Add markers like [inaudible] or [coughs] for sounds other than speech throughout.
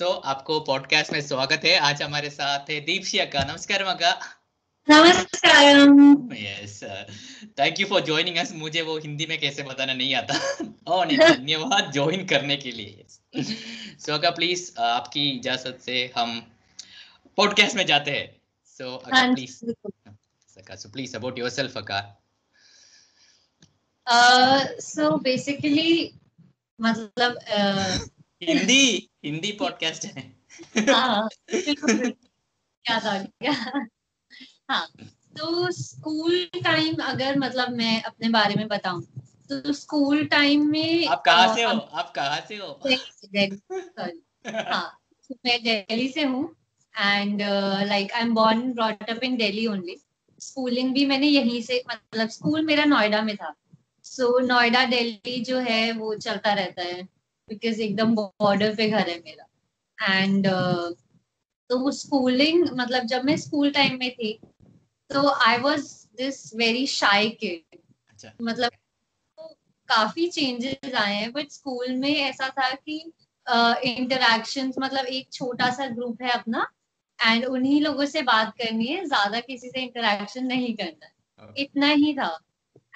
तो आपको पॉडकास्ट में स्वागत है। आज हमारे साथ है दीपशी अक्का नमस्कार अक्का नमस्कार yes thank you for joining us मुझे वो हिंदी में कैसे बताना नहीं आता। [laughs] ओ नहीं [laughs] धन्यवाद ज्वाइन करने के लिए। सो अक्का प्लीज़ आपकी इजाज़त से हम पॉडकास्ट में जाते हैं। सो अक्का प्लीज़ अक्का सो प्लीज़ अबाउट योरसेल्फ अक्का सो बेसिकली मतलब uh, हिंदी हिंदी पॉडकास्ट है। हाँ याद आ गया। हाँ तो स्कूल टाइम अगर मतलब मैं अपने बारे में बताऊँ तो स्कूल टाइम में आप कहाँ से हो? आप कहाँ से हो? हाँ मैं दिल्ली से हूँ। And like I am born brought up in Delhi only schooling भी मैंने यहीं से मतलब स्कूल मेरा नोएडा में था। सो so, नोएडा दिल्ली जो है वो चलता रहता है। बिकॉज़ एकदम बॉर्डर पे घर है मेरा। एंड uh, तो स्कूलिंग मतलब जब मैं स्कूल टाइम में थी तो I was this very shy kid मतलब तो काफ़ी चेंजेस आए हैं बट स्कूल में ऐसा था कि इंटरेक्शन uh, मतलब एक छोटा सा ग्रुप है अपना एंड उन्हीं लोगों से बात करनी है ज़्यादा किसी से इंटरेक्शन नहीं करना। हाँ। इतना ही था।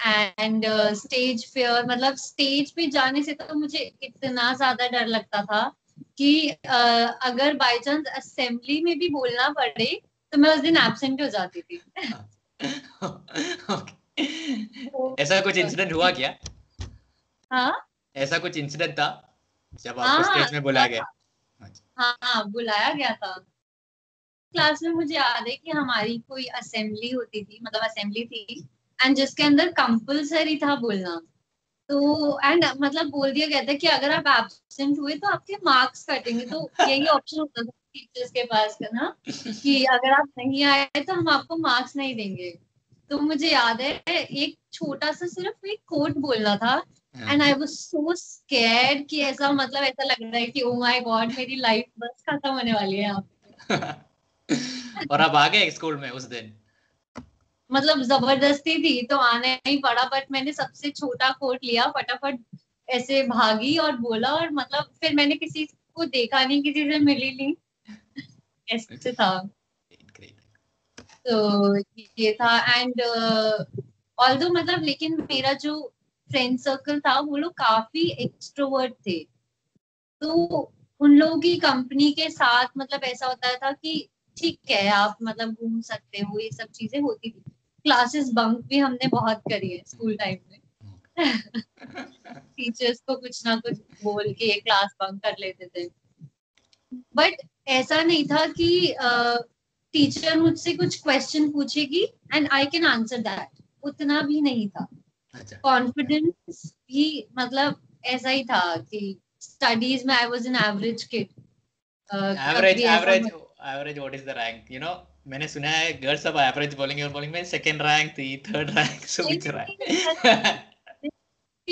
एंड स्टेज फेयर मतलब स्टेज पे जाने से तो मुझे इतना ज़्यादा डर लगता था कि uh, अगर बाई चांस असेंबली में भी बोलना पड़े तो मैं उस दिन एबसेंट हो जाती थी। [laughs] ऐसा कुछ इंसिडेंट हुआ क्या? हाँ? ऐसा कुछ इंसिडेंट था जब आपको स्टेज हाँ, में बुलाया गया? हाँ हाँ बुलाया गया था। क्लास में मुझे याद है कि हमारी कोई असेंबली होती थी मतलब असेंबली थी एंड जिसके अंदर कंपलसरी था बोलना। तो एंड मतलब बोल दिया गया था कि अगर आप एबसेंट हुए तो आपके मार्क्स कटेंगे। तो यही ऑप्शन होता था टीचर्स के पास का ना कि अगर आप नहीं आए तो हम आपको मार्क्स नहीं देंगे। तो मुझे याद है एक छोटा सा सिर्फ़ एक कोट बोलना था। And I was so scared कि ऐसा मतलब ऐसा लग रहा है कि ओ माय गॉड मेरी लाइफ बस खत्म होने वाली है यहाँ पे। [laughs] और अब आ गए स्कूल में उस दिन? मतलब ज़बरदस्ती थी तो आने ही पड़ा बट मैंने सबसे छोटा कोट लिया फटाफट ऐसे भागी और बोला और मतलब फिर मैंने किसी को देखा नहीं किसी से मिली नहीं। [laughs] ऐसे था। तो ये था एंड ऑल दो मतलब लेकिन मेरा जो फ्रेंड सर्कल था वो लोग काफ़ी एक्सट्रोवर्ट थे। तो उन लोगों की कंपनी के साथ मतलब ऐसा होता था कि ठीक है आप मतलब घूम सकते हो ये सब चीज़ें होती थी। क्लासेस बंक भी हमने बहुत करी है स्कूल टाइम में. टीचर्स को कुछ ना कुछ बोल के क्लास बंक कर लेते थे. बट ऐसा नहीं था कि टीचर uh, मुझसे कुछ question पूछेगी and I can answer that उतना भी नहीं था. कॉन्फिडेंस अच्छा। भी मतलब ऐसा ही था कि स्टडीज़ में I was an average kid average average average what is the rank you know मैंने सुना है गर्ल्स [laughs] सब एवरेज बॉलिंग और बॉलिंग में सेकंड रैंक थी third rank so which rank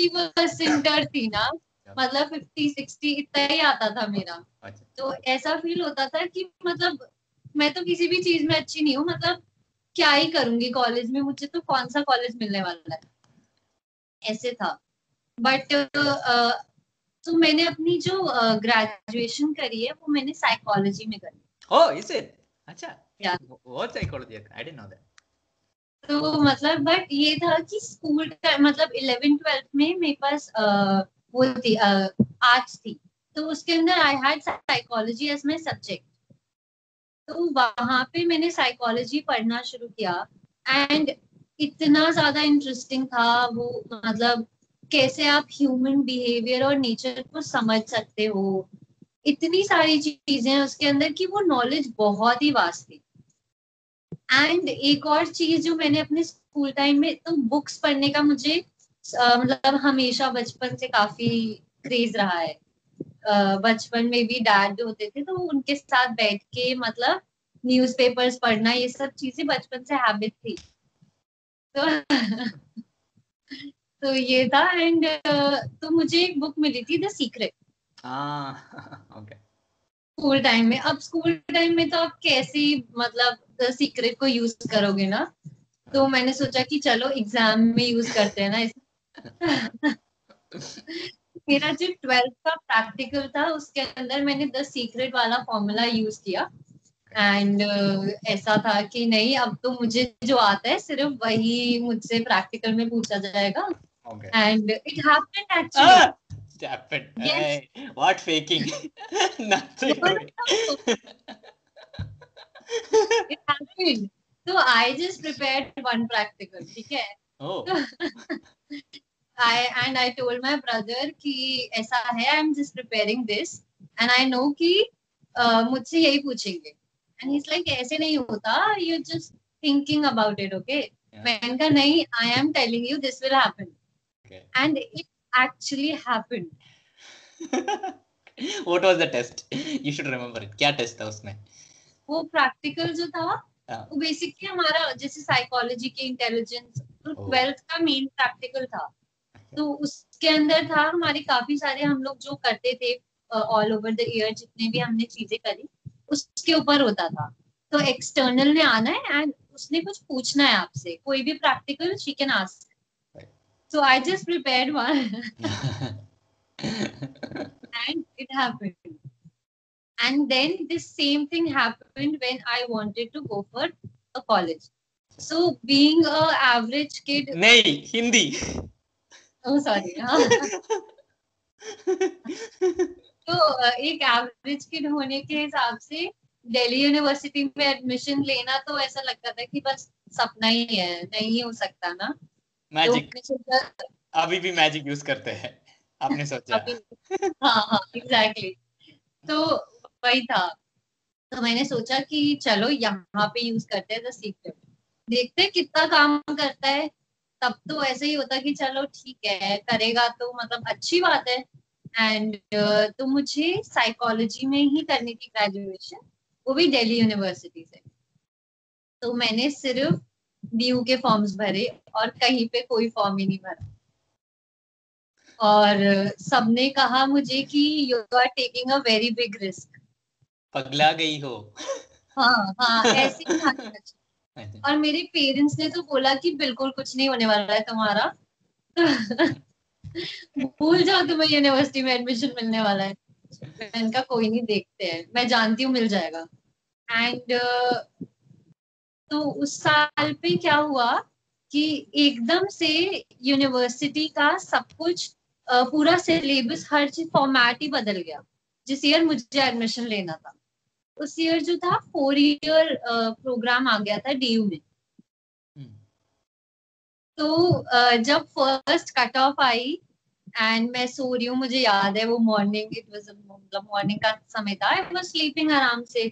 परसेंटर थी ना मतलब 50 60 इतना ही आता था मेरा। अच्छा। तो ऐसा फील होता था कि मतलब मैं तो किसी भी चीज़ में अच्छी नहीं हूँ मतलब क्या ही करूँगी? कॉलेज में मुझे तो कौन सा कॉलेज मिलने वाला है? ऐसे था। बट तो मैंने अपनी जो ग्रेजुएशन करी है वो मैंने साइकोलॉजी में करी। ओह इज़ इट अच्छा। Yeah. what psychology i didn't know that. तो मतलब बट ये था कि स्कूल मतलब इलेवन ट्वेल्थ में मेरे पास वो थी आर्ट्स थी। तो उसके अंदर I had psychology as my subject तो वहाँ पे मैंने साइकोलॉजी पढ़ना शुरू किया। एंड इतना ज़्यादा इंटरेस्टिंग था वो मतलब कैसे आप ह्यूमन बिहेवियर और नेचर को समझ सकते हो। इतनी सारी चीज़ें उसके अंदर कि वो नॉलेज बहुत ही वास्ट थी। एंड एक और चीज़ जो मैंने अपने स्कूल टाइम में तो बुक्स पढ़ने का मुझे मतलब हमेशा बचपन से काफ़ी क्रेज रहा है। बचपन में भी डैड होते थे तो उनके साथ बैठ के मतलब न्यूज़पेपर्स पढ़ना ये सब चीज़ें बचपन से हैबिट थी। तो [laughs] तो ये था। एंड तो मुझे एक बुक मिली थी the secret okay school time में। अब स्कूल टाइम में तो आप कैसे मतलब सीक्रेट को यूज़ करोगे ना तो मैंने सोचा कि चलो एग्ज़ाम में यूज़ करते हैं ना इस। [laughs] मेरा जो ट्वेल्थ का प्रैक्टिकल था उसके अंदर मैंने द सीक्रेट वाला फॉर्मूला यूज़ किया। एंड uh, ऐसा था कि नहीं अब तो मुझे जो आता है सिर्फ़ वही मुझसे प्रैक्टिकल में पूछा जाएगा। And it happened actually happened. Yes. hey, what faking? [laughs] Nothing. [laughs] [laughs] it happened so i just prepared one practical ठीक है? Oh. [laughs] I and I told my brother कि ऐसा है I am just preparing this and I know कि मुझसे यही पूछेंगे। And he is like ऐसे नहीं होता you just thinking about it okay मैंने कहा नहीं I am telling you this will happen and it actually happened what was the test you should remember it क्या टेस्ट था उसमें? वो प्रैक्टिकल जो था हाँ। वो बेसिकली हमारा जैसे साइकोलॉजी के इंटेलिजेंस ट्वेल्थ का मेन प्रैक्टिकल था। तो उसके अंदर था हमारे काफ़ी सारे हम लोग जो करते थे ऑल ओवर द ईयर जितने भी हमने चीज़ें करी उसके ऊपर होता था। तो एक्सटर्नल ने आना है एंड उसने कुछ पूछना है आपसे। कोई भी practical she can ask so I just prepared one and it happened and then this same thing happened when i wanted to go for a college. So being a average kid नहीं Hindi oh sorry. [laughs] तो एक average kid होने के हिसाब से Delhi university में admission लेना तो ऐसा लगता था कि बस सपना ही है नहीं हो सकता ना। मैजिक तो अभी भी मैजिक यूज़ करते हैं। आपने सोचा। हाँ हाँ एग्जैक्टली तो वही था। तो मैंने सोचा कि चलो यहाँ पे यूज़ करते हैं द सीक्रेट देखते कितना काम करता है। तब तो ऐसे ही होता कि चलो ठीक है करेगा तो मतलब अच्छी बात है। एंड uh, तो मुझे साइकोलॉजी में ही करनी थी ग्रेजुएशन वो भी दिल्ली यूनिवर्सिटी से। तो मैंने सिर्फ़ ड्यू के फॉर्म्स भरे और कहीं पे कोई फॉर्म ही नहीं भरा। और सबने कहा मुझे कि you are taking a very big risk पगला गई हो। हाँ हाँ ऐसे ही [laughs] और मेरे पेरेंट्स ने तो बोला कि बिल्कुल कुछ नहीं होने वाला है तुम्हारा। [laughs] भूल जाओ तुम्हें यूनिवर्सिटी में एडमिशन मिलने वाला है। मैंने कहा कोई नहीं देखते हैं। मैं जानती हूँ मिल जाएगा। एंड uh, तो उस साल पे क्या हुआ कि एकदम से यूनिवर्सिटी का सब कुछ uh, पूरा सिलेबस हर चीज़ फॉर्मेट ही बदल गया। जिस ईयर मुझे एडमिशन लेना था। उस ईयर जो था फोर ईयर प्रोग्राम आ गया था डीयू में। हम्म। तो जब फ़र्स्ट कट ऑफ़ आई एंड मैं सो रही हूँ मुझे याद है वो मॉर्निंग इट वाज मतलब मॉर्निंग का समय था आई वाज स्लीपिंग आराम से।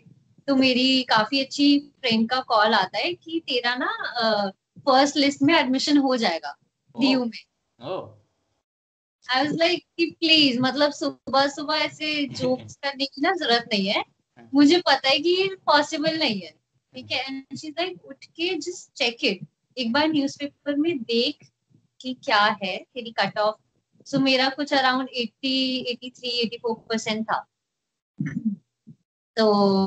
तो मेरी काफ़ी अच्छी फ्रेंड का कॉल आता है कि तेरा ना फ़र्स्ट लिस्ट में एडमिशन हो जाएगा डीयू में। आई वाज लाइक कि प्लीज़ मतलब सुबह सुबह ऐसे [laughs] जोक्स करने की ना ज़रूरत नहीं हाँ। मुझे पता है कि ये पॉसिबल नहीं है। ठीक है? एंड शी लाइक उठ के जस्ट चेक इट एक बार न्यूज़पेपर में देख कि क्या है, तेरी कट ऑफ़ सो मेरा कुछ अराउंड 80 83 84 परसेंट था। तो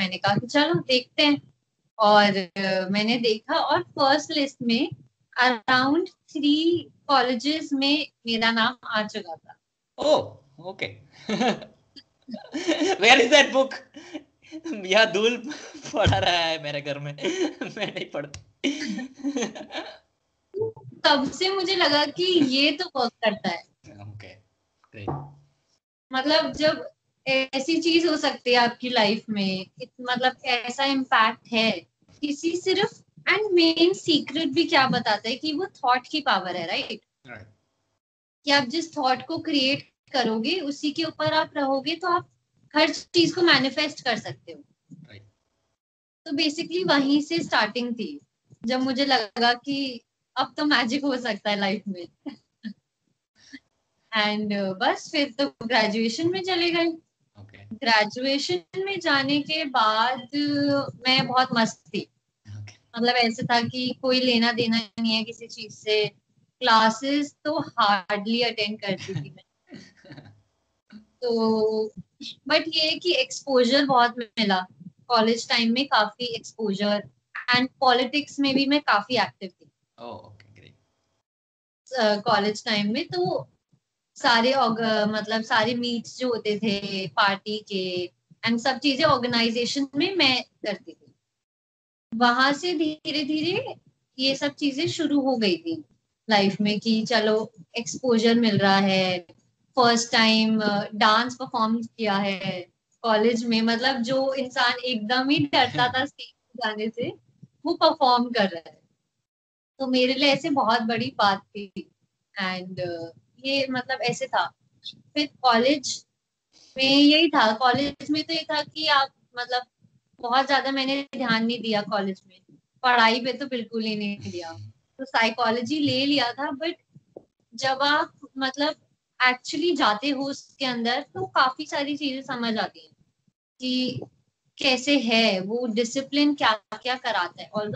मैंने कहा कि चलो, देखते हैं। और मैंने देखा और फ़र्स्ट लिस्ट में अराउंड थ्री कॉलेजेस में मेरा नाम आ चुका था। ओह okay [laughs] where is that book यह दूल पढ़ा रहा है मेरे घर में मैं नहीं पढ़ती तब से मुझे लगा कि ये तो वर्क करता है ओके okay. मतलब जब ऐसी चीज़ हो सकती है आपकी लाइफ में मतलब ऐसा इम्पैक्ट है किसी सिर्फ़ एंड मेन सीक्रेट भी क्या बताता है कि वो थॉट की पावर है राइट right? right? कि आप जिस थॉट को क्रिएट करोगे उसी के ऊपर आप रहोगे तो आप हर चीज़ को मैनिफेस्ट कर सकते हो। Right. तो बेसिकली वहीं से स्टार्टिंग थी। जब मुझे लगा कि अब तो मैजिक हो सकता है लाइफ में। [laughs] एंड uh, बस फिर तो ग्रेजुएशन में चले गए। Graduation okay. में जाने के बाद मैं बहुत मस्त थी। Okay. मतलब ऐसे था कि कोई लेना देना नहीं है किसी चीज़ से। क्लासेस तो हार्डली अटेंड करती थी [laughs] मैं। तो बट ये कि एक्सपोजर बहुत मिला। कॉलेज टाइम में काफ़ी एक्सपोजर एंड पॉलिटिक्स में भी मैं काफ़ी एक्टिव थी। कॉलेज oh, टाइम uh, में तो सारे मतलब सारे मीट्स जो होते थे पार्टी के एंड सब चीज़ें ऑर्गेनाइजेशन में मैं करती थी। वहाँ से धीरे धीरे ये सब चीज़ें शुरू हो गई थी लाइफ में कि चलो एक्सपोजर मिल रहा है। फ़र्स्ट टाइम डांस परफॉर्म किया है कॉलेज में मतलब जो इंसान एकदम ही डरता था स्टेज जाने से वो परफॉर्म कर रहा है। तो मेरे लिए ऐसे बहुत बड़ी बात थी। एंड uh, ये मतलब ऐसे था। फिर कॉलेज में यही था। कॉलेज में तो ये था कि आप मतलब बहुत ज़्यादा मैंने ध्यान नहीं दिया कॉलेज में। पढ़ाई पे तो बिल्कुल ही नहीं दिया। तो साइकोलॉजी ले लिया था। बट जब आप मतलब एक्चुअली जाते हो उसके अंदर तो काफ़ी सारी चीज़ें समझ आती हैं कि कैसे है वो डिसिप्लिन क्या क्या कराता है। ऑल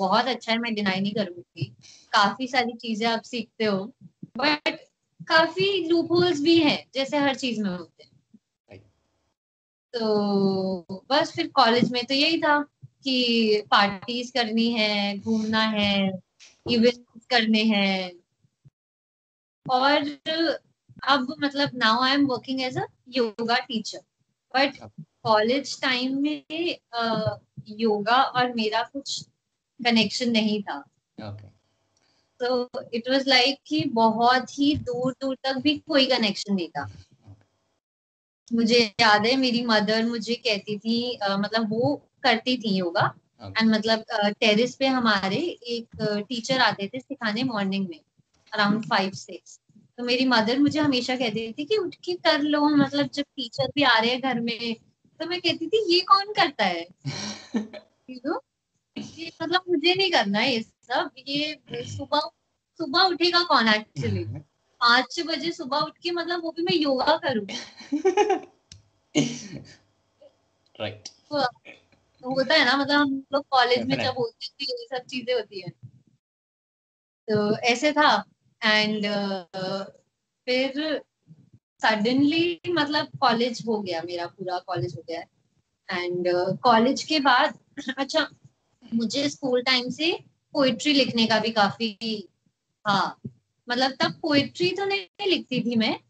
बहुत अच्छा है मैं डिनाई नहीं करूँगी। काफ़ी सारी चीज़ें आप सीखते हो बट काफ़ी लूप होल्स भी हैं जैसे हर चीज़ में होते हैं। तो बस फिर कॉलेज में तो यही था कि पार्टीज़ करनी है घूमना है इवेंट्स करने हैं। और अब मतलब now I am working as a yoga teacher but college time में योगा और मेरा कुछ कनेक्शन नहीं था। तो इट वाज लाइक कि बहुत ही दूर दूर तक भी कोई कनेक्शन नहीं था। मुझे याद है मेरी मदर मुझे कहती थी uh, मतलब वो करती थी योगा एंड okay. मतलब टेरिस uh, पे हमारे एक टीचर uh, आते थे सिखाने मॉर्निंग में अराउंड फाइव सिक्स तो मेरी मदर मुझे हमेशा कहती थी कि उठ के कर लो मतलब जब टीचर भी आ रहे हैं घर में तो मैं कहती थी ये कौन करता है? [laughs] ये मतलब मुझे नहीं करना है ये सब। ये सुबह सुबह उठेगा कौन एक्चुअली [laughs] पाँच बजे सुबह उठ के मतलब वो भी मैं योगा करूँ। राइट तो होता है ना मतलब हम लोग कॉलेज में जब होते थे ये सब चीज़ें होती है। तो ऐसे था। एंड uh, फिर सडनली मतलब कॉलेज हो गया मेरा पूरा कॉलेज हो गया एंड कॉलेज uh, के बाद [clears throat] अच्छा मुझे स्कूल टाइम से पोइट्री लिखने का भी काफ़ी हाँ मतलब तब पोइट्री तो नहीं लिखती थी मैं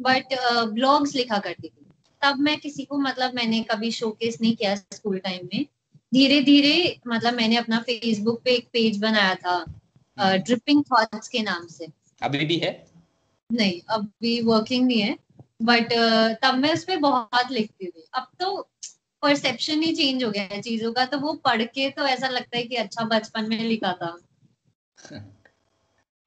बट ब्लॉग्स uh, लिखा करती थी। तब मैं किसी को मतलब मैंने कभी शोकेस नहीं किया स्कूल टाइम में। धीरे धीरे मतलब मैंने अपना फेसबुक पे एक पेज बनाया था। ड्रिपिंग uh, थॉट्स के नाम से। अभी भी है? नहीं अभी वर्किंग नहीं है बट uh, तब मैं उस पर बहुत लिखती थी। अब तो परसेप्शन ही चेंज हो गया है चीज़ों का तो वो पढ़ के तो ऐसा लगता है कि अच्छा बचपन में लिखा था। [laughs]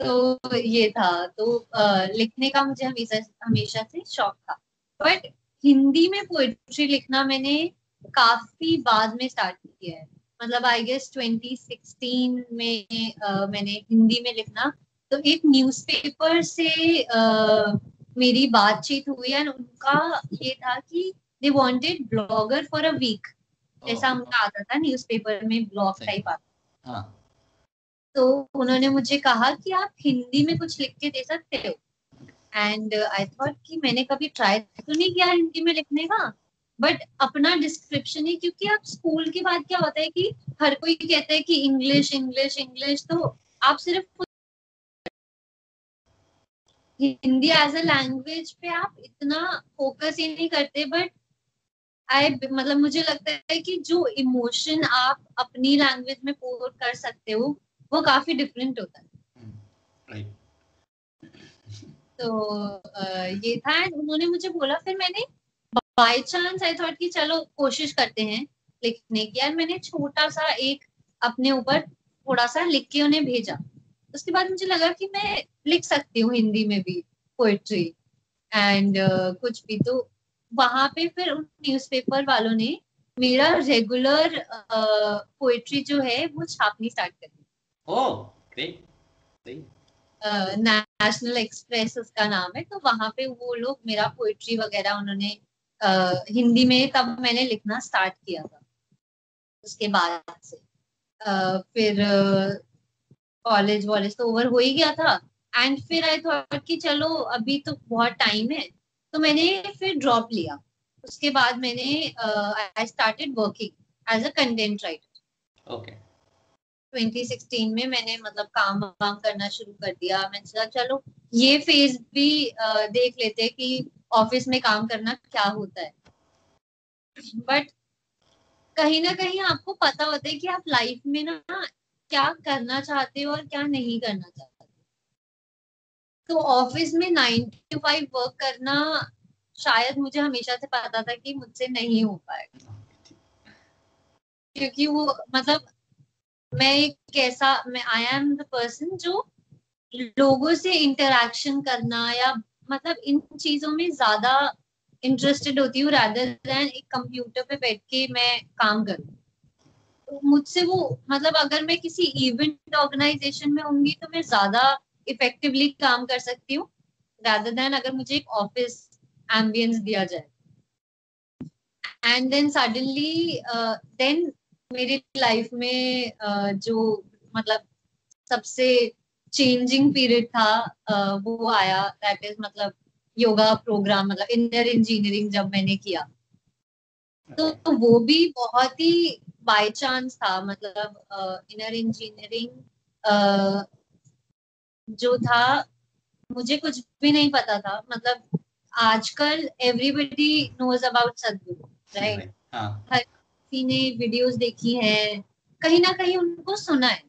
तो ये था तो आ, लिखने का मुझे हमेशा हमेशा से शौक था। बट हिंदी में पोएट्री लिखना मैंने काफ़ी बाद में स्टार्ट किया है। मतलब आई गेस 2016 में आ, मैंने हिंदी में लिखना। तो एक न्यूज़पेपर से आ, मेरी बातचीत हुई एंड उनका ये था कि they wanted blogger for a week जैसा उनका आता था न्यूज़पेपर में ब्लॉग टाइप आता। हाँ. तो उन्होंने मुझे कहा कि आप हिंदी में कुछ लिख के दे सकते हो। एंड आई थॉट कि मैंने कभी ट्राई तो नहीं किया हिंदी में लिखने का। बट अपना डिस्क्रिप्शन ही क्योंकि आप स्कूल के बाद क्या होता है कि हर कोई कहता है कि इंग्लिश इंग्लिश इंग्लिश तो आप सिर्फ़ हिंदी एज अ लैंग्वेज पे आप इतना फोकस ही नहीं करते बट आई मतलब मुझे लगता है कि जो इमोशन आप अपनी लैंग्वेज में पोर कर सकते हो वो काफ़ी डिफरेंट होता है। तो ये था उन्होंने मुझे बोला फिर मैंने बाय चांस आई थॉट कि चलो कोशिश करते हैं लिखने की। यार मैंने छोटा सा एक अपने ऊपर थोड़ा सा लिख के उन्हें भेजा। उसके बाद मुझे लगा कि मैं लिख सकती हूँ हिंदी में भी पोएट्री एंड uh, कुछ भी। तो वहाँ पे फिर उन न्यूज़पेपर वालों ने मेरा रेगुलर पोएट्री uh, जो है वो छापनी स्टार्ट कर दी। नेशनल एक्सप्रेस उसका नाम है। तो वहाँ पे वो लोग मेरा पोएट्री वगैरह उन्होंने uh, हिंदी में तब मैंने लिखना स्टार्ट किया था उसके बाद से। uh, फिर कॉलेज uh, वॉलेज तो ओवर हो ही गया था। एंड फिर आई थॉट कि चलो अभी तो बहुत टाइम है। तो मैंने फिर ड्रॉप लिया। उसके बाद मैंने I started working as a content writer okay 2016 में मैंने मतलब काम वाम करना शुरू कर दिया। मैंने सोचा चलो ये फ़ेज़ भी देख लेते कि ऑफ़िस में काम करना क्या होता है? बट कहीं ना कहीं आपको पता होता है कि आप लाइफ में ना क्या करना चाहते हो और क्या नहीं करना चाहते तो ऑफ़िस में नाइन टू फाइव वर्क करना शायद मुझे हमेशा से पता था कि मुझसे नहीं हो पाएगा। क्योंकि वो मतलब मैं एक ऐसा मैं आई एम द पर्सन जो लोगों से इंटरेक्शन करना या मतलब इन चीज़ों में ज़्यादा इंटरेस्टेड होती हूँ रादर देन एक कंप्यूटर पे बैठ के मैं काम करूँ। तो मुझसे वो मतलब अगर मैं किसी इवेंट ऑर्गेनाइजेशन में होंगी तो मैं ज़्यादा इफेक्टिवली काम कर सकती हूँ रादर देन अगर मुझे एक ऑफ़िस एम्बियंस दिया जाए। एंड देन सडनली देन मेरी लाइफ में uh, जो मतलब सबसे चेंजिंग पीरियड था वो आया दैट इज़ मतलब योगा प्रोग्राम मतलब इनर इंजीनियरिंग जब मैंने किया। तो, वो भी बहुत ही बाय चांस था मतलब इनर uh, इंजीनियरिंग जो था मुझे कुछ भी नहीं पता था। मतलब आजकल everybody knows about Sadhguru right हर किसी ने वीडियोस देखी है कहीं ना कहीं उनको सुना है।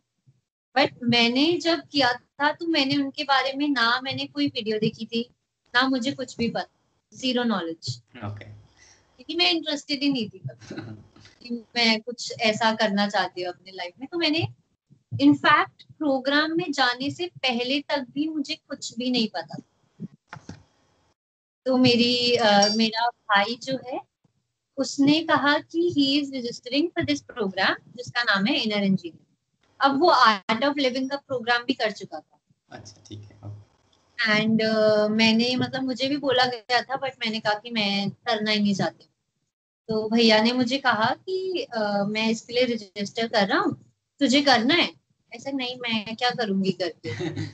बट मैंने जब किया था तो मैंने उनके बारे में ना मैंने कोई वीडियो देखी थी ना मुझे कुछ भी पता ज़ीरो नॉलेज क्योंकि मैं इंटरेस्टेड ही नहीं थी कभी। मैं कुछ ऐसा करना चाहती हूँ अपने लाइफ में तो मैंने इनफैक्ट प्रोग्राम में जाने से पहले तक भी मुझे कुछ भी नहीं पता। तो मेरी uh, मेरा भाई जो है उसने कहा कि he is registering for this program जिसका नाम है इनर इंजीनियर अब वो आर्ट ऑफ़ लिविंग का प्रोग्राम भी कर चुका था। अच्छा ठीक है एंड uh, मैंने मतलब मुझे भी बोला गया था बट मैंने कहा कि मैं करना ही नहीं चाहती। तो भैया ने मुझे कहा कि uh, मैं इसके लिए रजिस्टर कर रहा हूँ तुझे करना है। ऐसा नहीं मैं क्या करूँगी करके [laughs]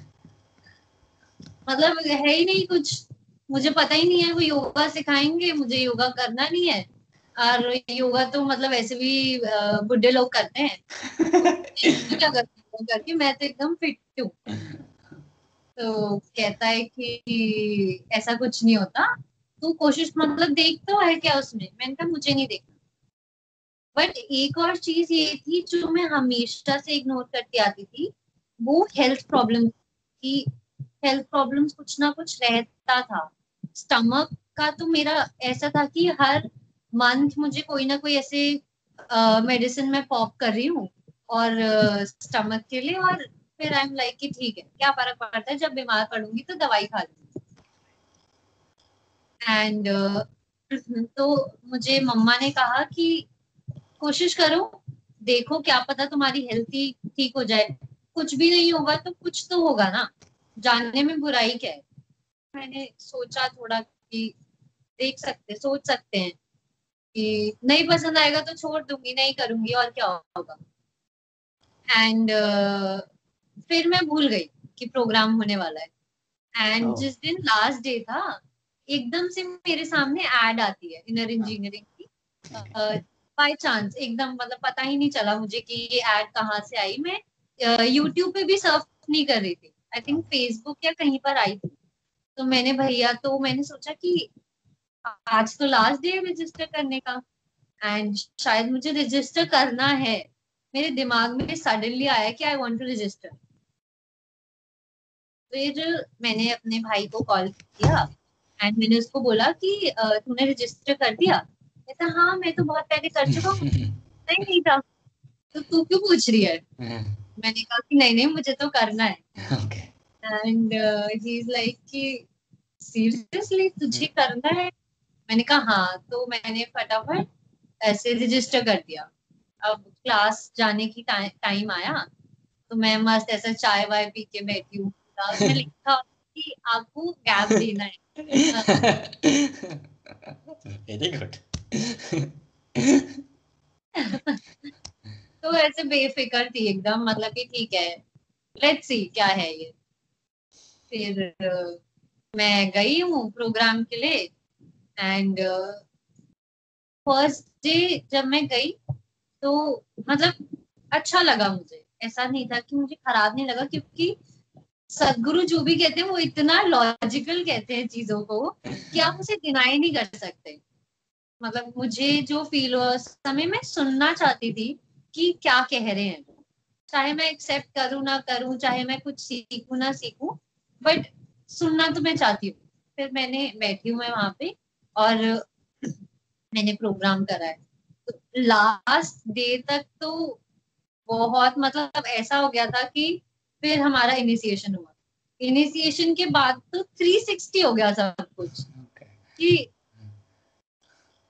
मतलब है ही नहीं कुछ। मुझे पता ही नहीं है वो योगा सिखाएँगे मुझे योगा करना नहीं है। और योगा तो मतलब ऐसे भी बुढ़े लोग करते हैं। [laughs] क्या करके मैं तो एकदम फिट हूँ। तो कहता है कि ऐसा कुछ नहीं होता। तू कोशिश मतलब देख तो है क्या उसमें? मैंने कहा मुझे नहीं देखना। बट एक और चीज़ ये थी जो मैं हमेशा से इग्नोर करती आती थी वो हेल्थ प्रॉब्लम की हेल्थ प्रॉब्लम्स कुछ ना कुछ रहता था। स्टमक का तो मेरा ऐसा था कि हर मंथ मुझे कोई ना कोई ऐसे मेडिसिन में पॉप कर रही हूँ और स्टमक के लिए और फिर आई एम लाइक कि ठीक है क्या फ़र्क पड़ता है? जब बीमार पड़ूँगी तो दवाई खा लूँगी। एंड uh, तो मुझे मम्मा ने कहा कि कोशिश करो देखो क्या पता तुम्हारी हेल्थ ही ठीक हो जाए। कुछ भी नहीं होगा तो कुछ तो होगा ना। जानने में बुराई क्या है? मैंने सोचा थोड़ा कि देख सकते सोच सकते हैं। नहीं पसंद आएगा तो छोड़ दूँगी नहीं करूँगी और क्या होगा? एंड uh, फिर मैं भूल गई कि प्रोग्राम होने वाला है। And oh. जिस दिन लास्ट डे था एकदम से मेरे सामने एड आती है इनर इंजीनियरिंग की। बाय uh, चांस एकदम मतलब पता ही नहीं चला मुझे कि ये एड कहाँ से आई। मैं यूट्यूब uh, पे भी सर्फ नहीं कर रही थी। आई थिंक फेसबुक या कहीं पर आई थी। तो मैंने भैया तो मैंने सोचा कि आज तो लास्ट डे रजिस्टर करने का। एंड शायद मुझे रजिस्टर करना है। मेरे दिमाग में सडनली आया कि आई वांट टू रजिस्टर फिर मैंने अपने भाई को कॉल किया। एंड मैंने उसको बोला कि तूने रजिस्टर कर दिया? कहता हाँ मैं तो बहुत पहले कर चुका हूँ। [laughs] नहीं नहीं था। तो तू क्यों पूछ रही है? मैंने कहा कि नहीं नहीं मुझे तो करना है। एंड ही इज़ लाइक कि सीरियसली तुझे करना है? मैंने कहा हाँ तो मैंने फटाफट ऐसे रजिस्टर कर दिया। अब क्लास जाने की टाइम आया तो मैं मस्त ऐसा चाय वाय पी के बैठी हूँ। लिखा कि आपको गैप देना है। वेरी गुड [laughs] तो ऐसे बेफिक्र थी एकदम मतलब कि ठीक है। लेट्स सी क्या है ये। फिर मैं गई हूँ प्रोग्राम के लिए। एंड फ़र्स्ट डे जब मैं गई तो मतलब अच्छा लगा मुझे। ऐसा नहीं था कि मुझे खराब नहीं लगा, क्योंकि सदगुरु जो भी कहते हैं, वो इतना लॉजिकल कहते हैं चीज़ों को, कि आप उसे डिनाई नहीं कर सकते। मतलब मुझे जो फील हुआ समय, मैं सुनना चाहती थी कि क्या कह रहे हैं। चाहे मैं एक्सेप्ट करूँ ना करूँ, चाहे मैं कुछ सीखूं ना सीखूं बट सुनना तो मैं चाहती हूँ। फिर मैंने बैठी हूँ मैं वहाँ पे और मैंने प्रोग्राम करा है। तो लास्ट डे तक तो बहुत मतलब ऐसा हो गया था कि फिर हमारा इनिशिएशन हुआ। इनिशिएशन के बाद तो 360 हो गया सब कुछ। Okay. कि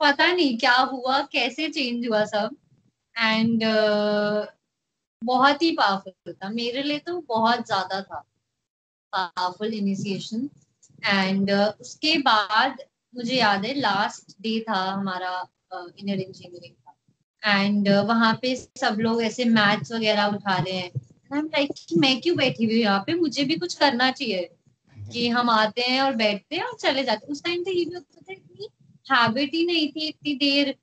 पता नहीं क्या हुआ कैसे चेंज हुआ सब। एंड uh, बहुत ही पावरफुल था। मेरे लिए तो बहुत ज़्यादा था। पावरफुल इनिशिएशन एंड उसके बाद मुझे याद है लास्ट डे था हमारा इनर इंजीनियरिंग का। एंड वहाँ पे सब लोग ऐसे मैथ्स वगैरह उठा रहे हैं। लाइक मैं क्यों बैठी हुई यहाँ पे? मुझे भी कुछ करना चाहिए। कि हम आते हैं और बैठते हैं और चले जाते उस टाइम तो ये भी होता था इतनी हैबिट ही नहीं थी इतनी देर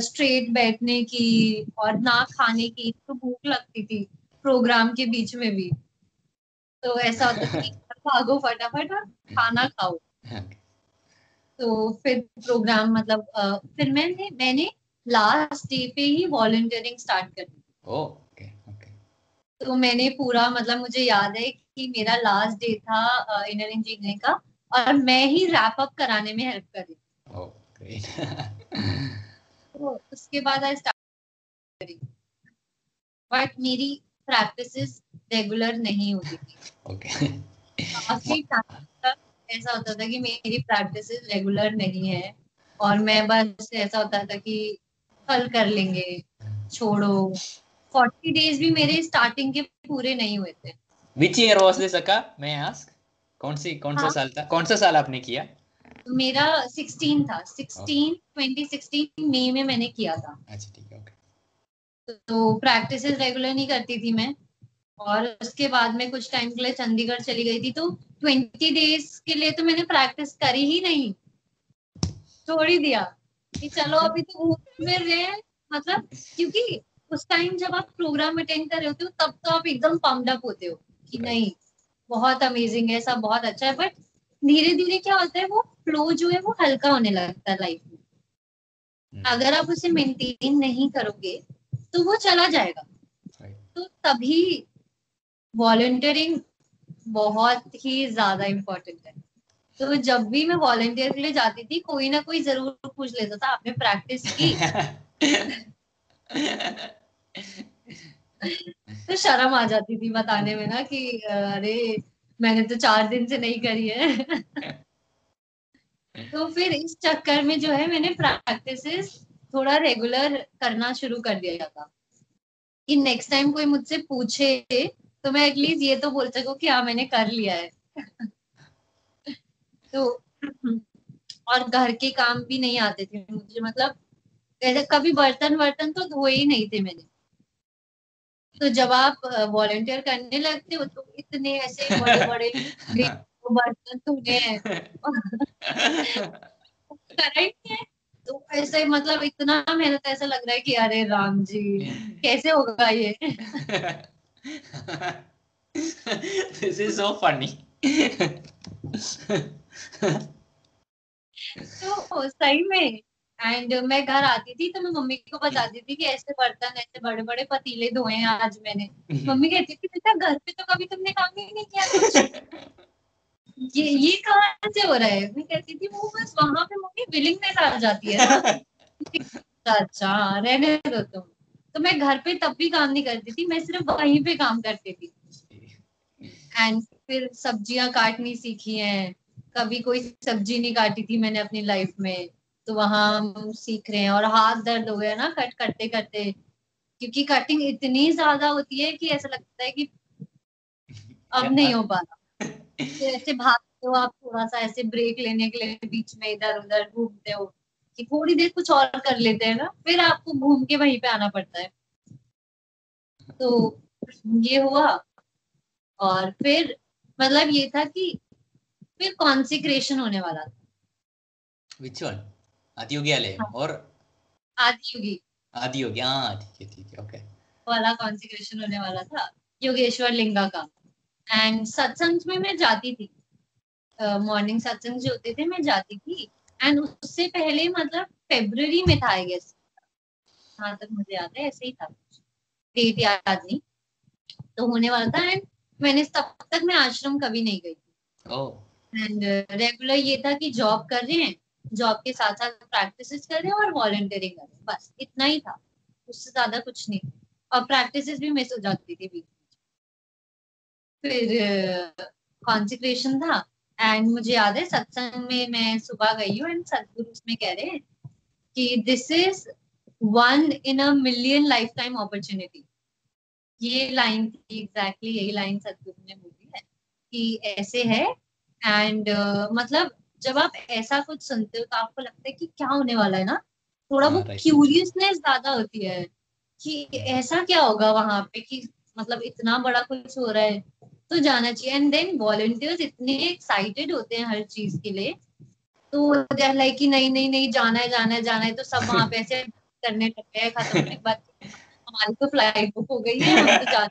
स्ट्रेट बैठने की और ना खाने की तो भूख लगती थी प्रोग्राम के बीच में भी। तो ऐसा होता कि भागो फटाफट और खाना खाओ। तो फिर प्रोग्राम मतलब फिर मैंने मैंने लास्ट डे पे ही वॉलंटियरिंग स्टार्ट कर दी। ओके ओके तो मैंने पूरा मतलब मुझे याद है कि मेरा लास्ट डे था इनर इंजीनियरिंग का और मैं ही रैप अप कराने में हेल्प कर रही [laughs] तो उसके बाद आई स्टार्ट बट मेरी प्रैक्टिसेस रेगुलर नहीं होती थी। ओके काफ़ी ऐसा होता था कि मेरी प्रैक्टिस रेगुलर नहीं है और मैं बस ऐसा होता था कि कल कर लेंगे छोड़ो। फोर्टी डेज़ भी मेरे स्टार्टिंग के पूरे नहीं हुए थे। विच ईयर वाज दिस अका मैं आस्क कौन सी कौन सा हाँ? साल था? कौन सा साल आपने किया? मेरा 16 था। 16 2016 मई में मैंने किया था। अच्छा ठीक है ओके तो प्रैक्टिस रेगुलर नहीं करती थी मैं। और उसके बाद में कुछ टाइम के लिए चंडीगढ़ चली गई थी तो ट्वेंटी डेज़ के लिए तो मैंने प्रैक्टिस करी ही नहीं। छोड़ ही दिया कि चलो अभी तो घूम फिर रहे मतलब क्योंकि उस टाइम जब आप प्रोग्राम अटेंड कर रहे होते हो तब तो आप एकदम पम्ड अप होते हो कि नहीं बहुत अमेजिंग है सब बहुत अच्छा है। बट धीरे धीरे क्या होता है वो फ्लो जो है वो हल्का होने लगता है लाइफ में। हम्म। अगर आप उसे मेंटेन नहीं करोगे तो वो चला जाएगा। तो तभी वॉलंटियरिंग बहुत ही ज़्यादा इम्पोर्टेंट है। तो जब भी मैं वॉलंटियर के लिए जाती थी कोई ना कोई ज़रूर पूछ लेता था आपने प्रैक्टिस की? [laughs] तो शर्म आ जाती थी बताने में ना कि अरे मैंने तो चार दिन से नहीं करी है। [laughs] तो फिर इस चक्कर में जो है मैंने प्रैक्टिस थोड़ा रेगुलर करना शुरू कर दिया था। कि नेक्स्ट टाइम कोई मुझसे पूछे तो मैं एटलीस्ट ये तो बोल सकूँ कि हाँ मैंने कर लिया है। तो और घर के काम भी नहीं आते थे मुझे मतलब कभी बर्तन वर्तन तो धोए ही नहीं थे मैंने। तो जब आप वॉलेंटियर करने लगते हो तो इतने ऐसे बड़े बड़े [laughs] बर्तन धोने हैं। करेक्ट है। तो ऐसे मतलब इतना मेहनत ऐसा लग रहा है कि अरे राम जी [laughs] कैसे होगा ये? [laughs] this is so funny. [laughs] तो सही में। एंड मैं घर आती थी तो मैं मम्मी को बताती थी कि ऐसे बर्तन, ऐसे बड़े बड़े पतीले धोए हैं आज मैंने। मम्मी कहती थी, बेटा, घर पे तो कभी तुमने काम ही नहीं किया [laughs] ये ये कहाँ से हो रहा है? मैं कहती थी, वो बस वहाँ पे मम्मी विलिंगनेस आ जाती है अच्छा रहने दो तुम। तो मैं घर पे तब भी काम नहीं करती थी मैं सिर्फ़ वहीं पे काम करती थी। एंड फिर सब्ज़ियाँ काटनी सीखी हैं। कभी कोई सब्ज़ी नहीं काटी थी मैंने अपनी लाइफ में तो वहाँ हम सीख रहे हैं। और हाथ दर्द हो गया ना कट करते करते क्योंकि कटिंग इतनी ज़्यादा होती है कि ऐसा लगता है कि अब नहीं हो पा रहा। [laughs] तो ऐसे भागते हो आप थोड़ा सा ऐसे ब्रेक लेने के लिए बीच में इधर उधर घूमते हो। कि थोड़ी देर कुछ और कर लेते हैं ना फिर आपको घूम के वहीं पे आना पड़ता है। तो ये हुआ और फिर मतलब ये था कि फिर कॉन्सिक्रेशन होने वाला था। Which one? आदियोगी वाले हाँ. और आदियोगी। आदियोगी हाँ ठीक है ठीक है ओके वाला कॉन्सिक्रेशन होने वाला था योगेश्वर लिंगा का। एंड सत्संग में मैं जाती थी। मॉर्निंग uh, सत्संग जो होते थे मैं जाती थी। एंड उससे पहले मतलब फेब्रवरी में था आई गेस जहाँ तक मुझे याद है ऐसे ही था डेट याद नहीं। तो होने वाला था एंड मैंने तब तक मैं आश्रम कभी नहीं गई थी। एंड रेगुलर ये था कि जॉब कर रहे हैं जॉब के साथ साथ प्रैक्टिस कर रहे हैं और वॉलेंटियरिंग कर रहे हैं। बस इतना ही था। उससे ज़्यादा कुछ नहीं। और प्रैक्टिस भी मिस हो जाती थी बीच फिर कॉन्सिक्रेशन था। एंड मुझे याद है सत्संग में मैं सुबह गई हूँ एंड सदगुरु उसमें कह रहे हैं कि this is one in a million lifetime opportunity ये लाइन थी एग्जैक्टली यही लाइन सदगुरु ने बोली है कि ऐसे है एंड uh, मतलब जब आप ऐसा कुछ सुनते हो तो आपको लगता है कि क्या होने वाला है ना? थोड़ा वो क्यूरियसनेस ज़्यादा होती है कि ऐसा क्या होगा वहाँ पे कि मतलब इतना बड़ा कुछ हो रहा है। तो जाना चाहिए। एंड देन वॉलंटियर्स इतने एक्साइटेड होते हैं हर चीज़ के लिए। तो लाइक कि नहीं नहीं नहीं, जाना है जाना है जाना है। तो सब वहाँ पे ऐसे करने लग गए। खत्म होने के बाद हमारी तो फ़्लाइट बुक हो गई है। हम तो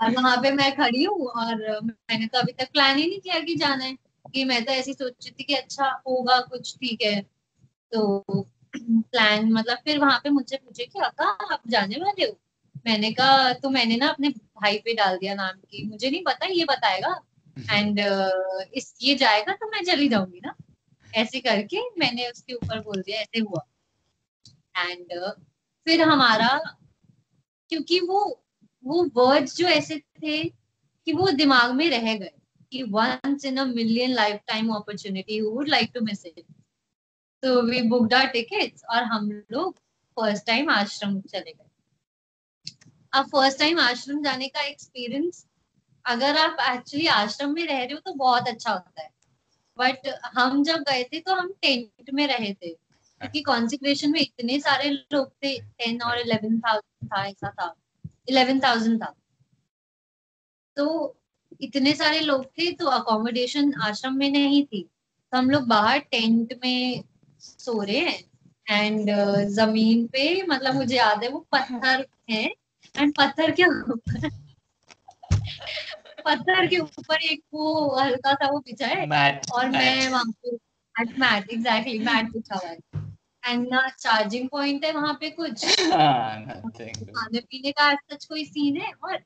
और वहाँ पे मैं खड़ी हूँ और मैंने तो अभी तक प्लान ही नहीं किया कि जाना है। कि मैं तो ऐसी सोच थी कि अच्छा होगा कुछ, ठीक है। तो प्लान मतलब फिर वहाँ पे मुझसे पूछे कि अका, आप जाने वाले हो? मैंने कहा तो मैंने ना अपने भाई पे डाल दिया नाम की। मुझे नहीं पता ये बताएगा। एंड uh, इस ये जाएगा तो मैं चली जाऊँगी ना। ऐसे करके मैंने उसके ऊपर बोल दिया ऐसे हुआ। एंड uh, फिर हमारा क्योंकि वो वो वर्ड्स जो ऐसे थे कि वो दिमाग में रह गए कि once in a million lifetime opportunity would like to miss it तो वी बुकड आवर टिकट्स और हम लोग फ़र्स्ट टाइम आश्रम चले गए। अब फ़र्स्ट टाइम आश्रम जाने का एक्सपीरियंस अगर आप एक्चुअली आश्रम में रह रहे हो तो बहुत अच्छा होता है। बट हम जब गए थे तो हम टेंट में रहे थे क्योंकि कॉन्सिक्रेशन में इतने सारे लोग थे टेन और इलेवन थाउज़ेंड था ऐसा था। इलेवन थाउज़ेंड था। तो इतने सारे लोग थे तो अकोमोडेशन आश्रम में नहीं थी। तो हम लोग बाहर टेंट में सो रहे हैं। एंड uh, ज़मीन पे मतलब मुझे याद है वो [laughs] पत्थर है। एंड पत्थर के ऊपर पत्थर के ऊपर एक वो हल्का सा वो बिछा है और मैं वहाँ पे मैट एग्जैक्टली मैट बिछा हुआ है। एंड ना चार्जिंग पॉइंट है वहाँ पे कुछ। हाँ, खाने पीने का सच कोई सीन है और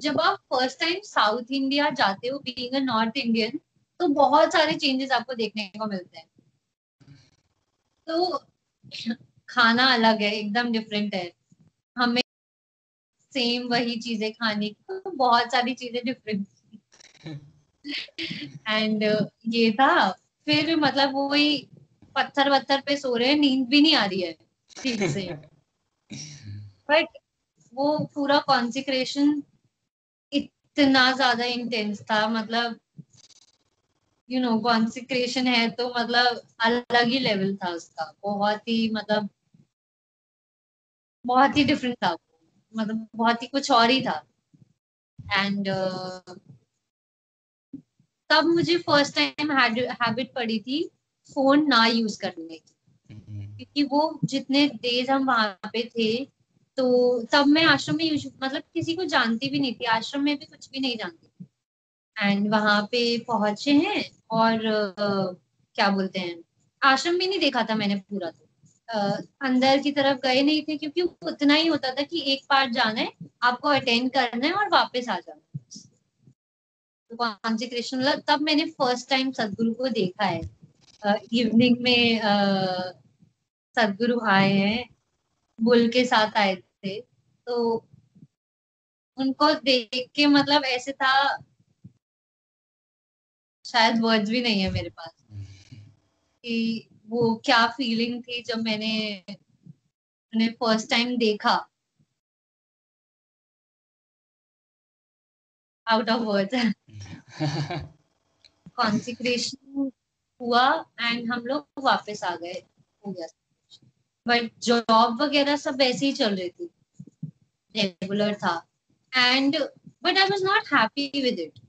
जब आप फ़र्स्ट टाइम साउथ इंडिया जाते हो बीइंग अ नॉर्थ इंडियन तो बहुत सारे चेंजेस आपको देखने को मिलते हैं। तो खाना अलग है एकदम डिफरेंट है। सेम वही चीज़ें खाने की तो बहुत सारी चीज़ें डिफरेंट थी। एंड ये था। फिर मतलब वो वही पत्थर वत्थर पे सो रहे हैं नींद भी नहीं आ रही है ठीक से। [laughs] बट वो पूरा कॉन्सिक्रेशन इतना ज़्यादा इंटेंस था मतलब यू नो कॉन्सिक्रेशन है तो मतलब अलग ही लेवल था उसका। बहुत ही मतलब बहुत ही डिफरेंट था मतलब बहुत ही कुछ और ही था। एंड uh, तब मुझे फ़र्स्ट टाइम हैबिट पड़ी थी फ़ोन ना यूज़ करने की। हम्म। क्योंकि वो जितने डेज़ हम वहाँ पे थे तो तब मैं आश्रम में मतलब किसी को जानती भी नहीं थी आश्रम में भी कुछ भी नहीं जानती थी। एंड वहाँ पे पहुँचे हैं और uh, क्या बोलते हैं आश्रम भी नहीं देखा था मैंने पूरा तो अंदर की तरफ़ गए नहीं थे क्योंकि उतना ही होता था कि एक पार्ट जाना है, आपको अटेंड करना है और वापस आ जाना तो कॉन्सिक्रेशन तब मैंने फ़र्स्ट टाइम सदगुरु को देखा है। इवनिंग में सदगुरु आए हैं, बुल के साथ आए थे। तो उनको देख के मतलब ऐसे था, शायद वर्ड्स भी नहीं है मेरे पास, कि वो क्या फीलिंग थी जब मैंने उन्हें फ़र्स्ट टाइम देखा? आउट ऑफ़ वर्ड्स कॉन्सिक्रेशन हुआ एंड हम लोग वापस आ गए। हो गया। बट जॉब वगैरह सब वैसे ही चल रही थी। रेगुलर था। And but I was not happy with it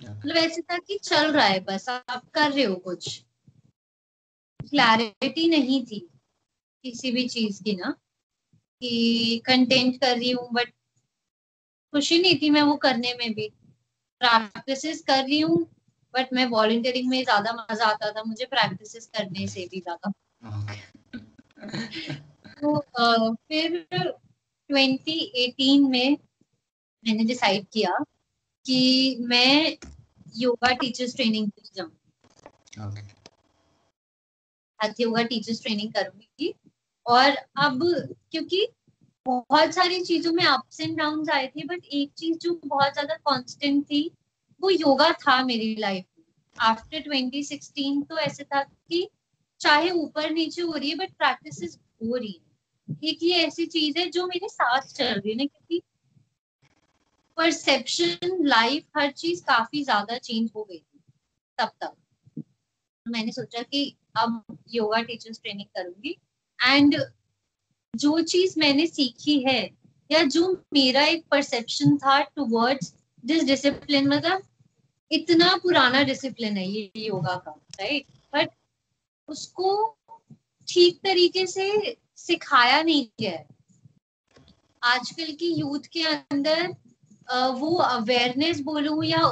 मतलब ऐसे था कि चल रहा है बस। आप कर रहे हो कुछ। क्लैरिटी नहीं थी किसी भी चीज़ की ना कि कंटेंट कर रही हूँ बट खुशी नहीं थी मैं वो करने में भी। प्रैक्टिस कर रही हूँ बट मैं वॉलंटियरिंग में ज़्यादा मज़ा आता था मुझे प्रैक्टिस करने से भी ज़्यादा। [laughs] तो फिर 2018 में मैंने डिसाइड किया कि मैं योगा टीचर्स ट्रेनिंग के लिए जाऊँगी okay. योगा टीचर्स ट्रेनिंग करूँगी और अब, क्योंकि बहुत सारी चीज़ों में अप्स एंड डाउन आए थे बट एक चीज़ जो बहुत ज़्यादा कांस्टेंट थी, वो योगा था मेरी लाइफ में। आफ्टर 2016 तो ऐसे था कि चाहे ऊपर नीचे हो रही है बट प्रैक्टिस हो रही है। एक ये ऐसी चीज़ है जो मेरे साथ चल रही है ना, क्योंकि परसेप्शन लाइफ हर चीज़ काफ़ी ज़्यादा चेंज हो गई थी, तब तक। मैंने सोचा कि अब योगा टीचर्स ट्रेनिंग करूँगी। एंड जो चीज़ मैंने सीखी है, या जो मेरा एक परसेप्शन था टुवर्ड्स दिस डिसिप्लिन मतलब इतना पुराना डिसिप्लिन है ये योगा का राइट बट उसको ठीक तरीके से सिखाया नहीं गया है। आजकल की यूथ के अंदर वो अवेयरनेस बोलूँ या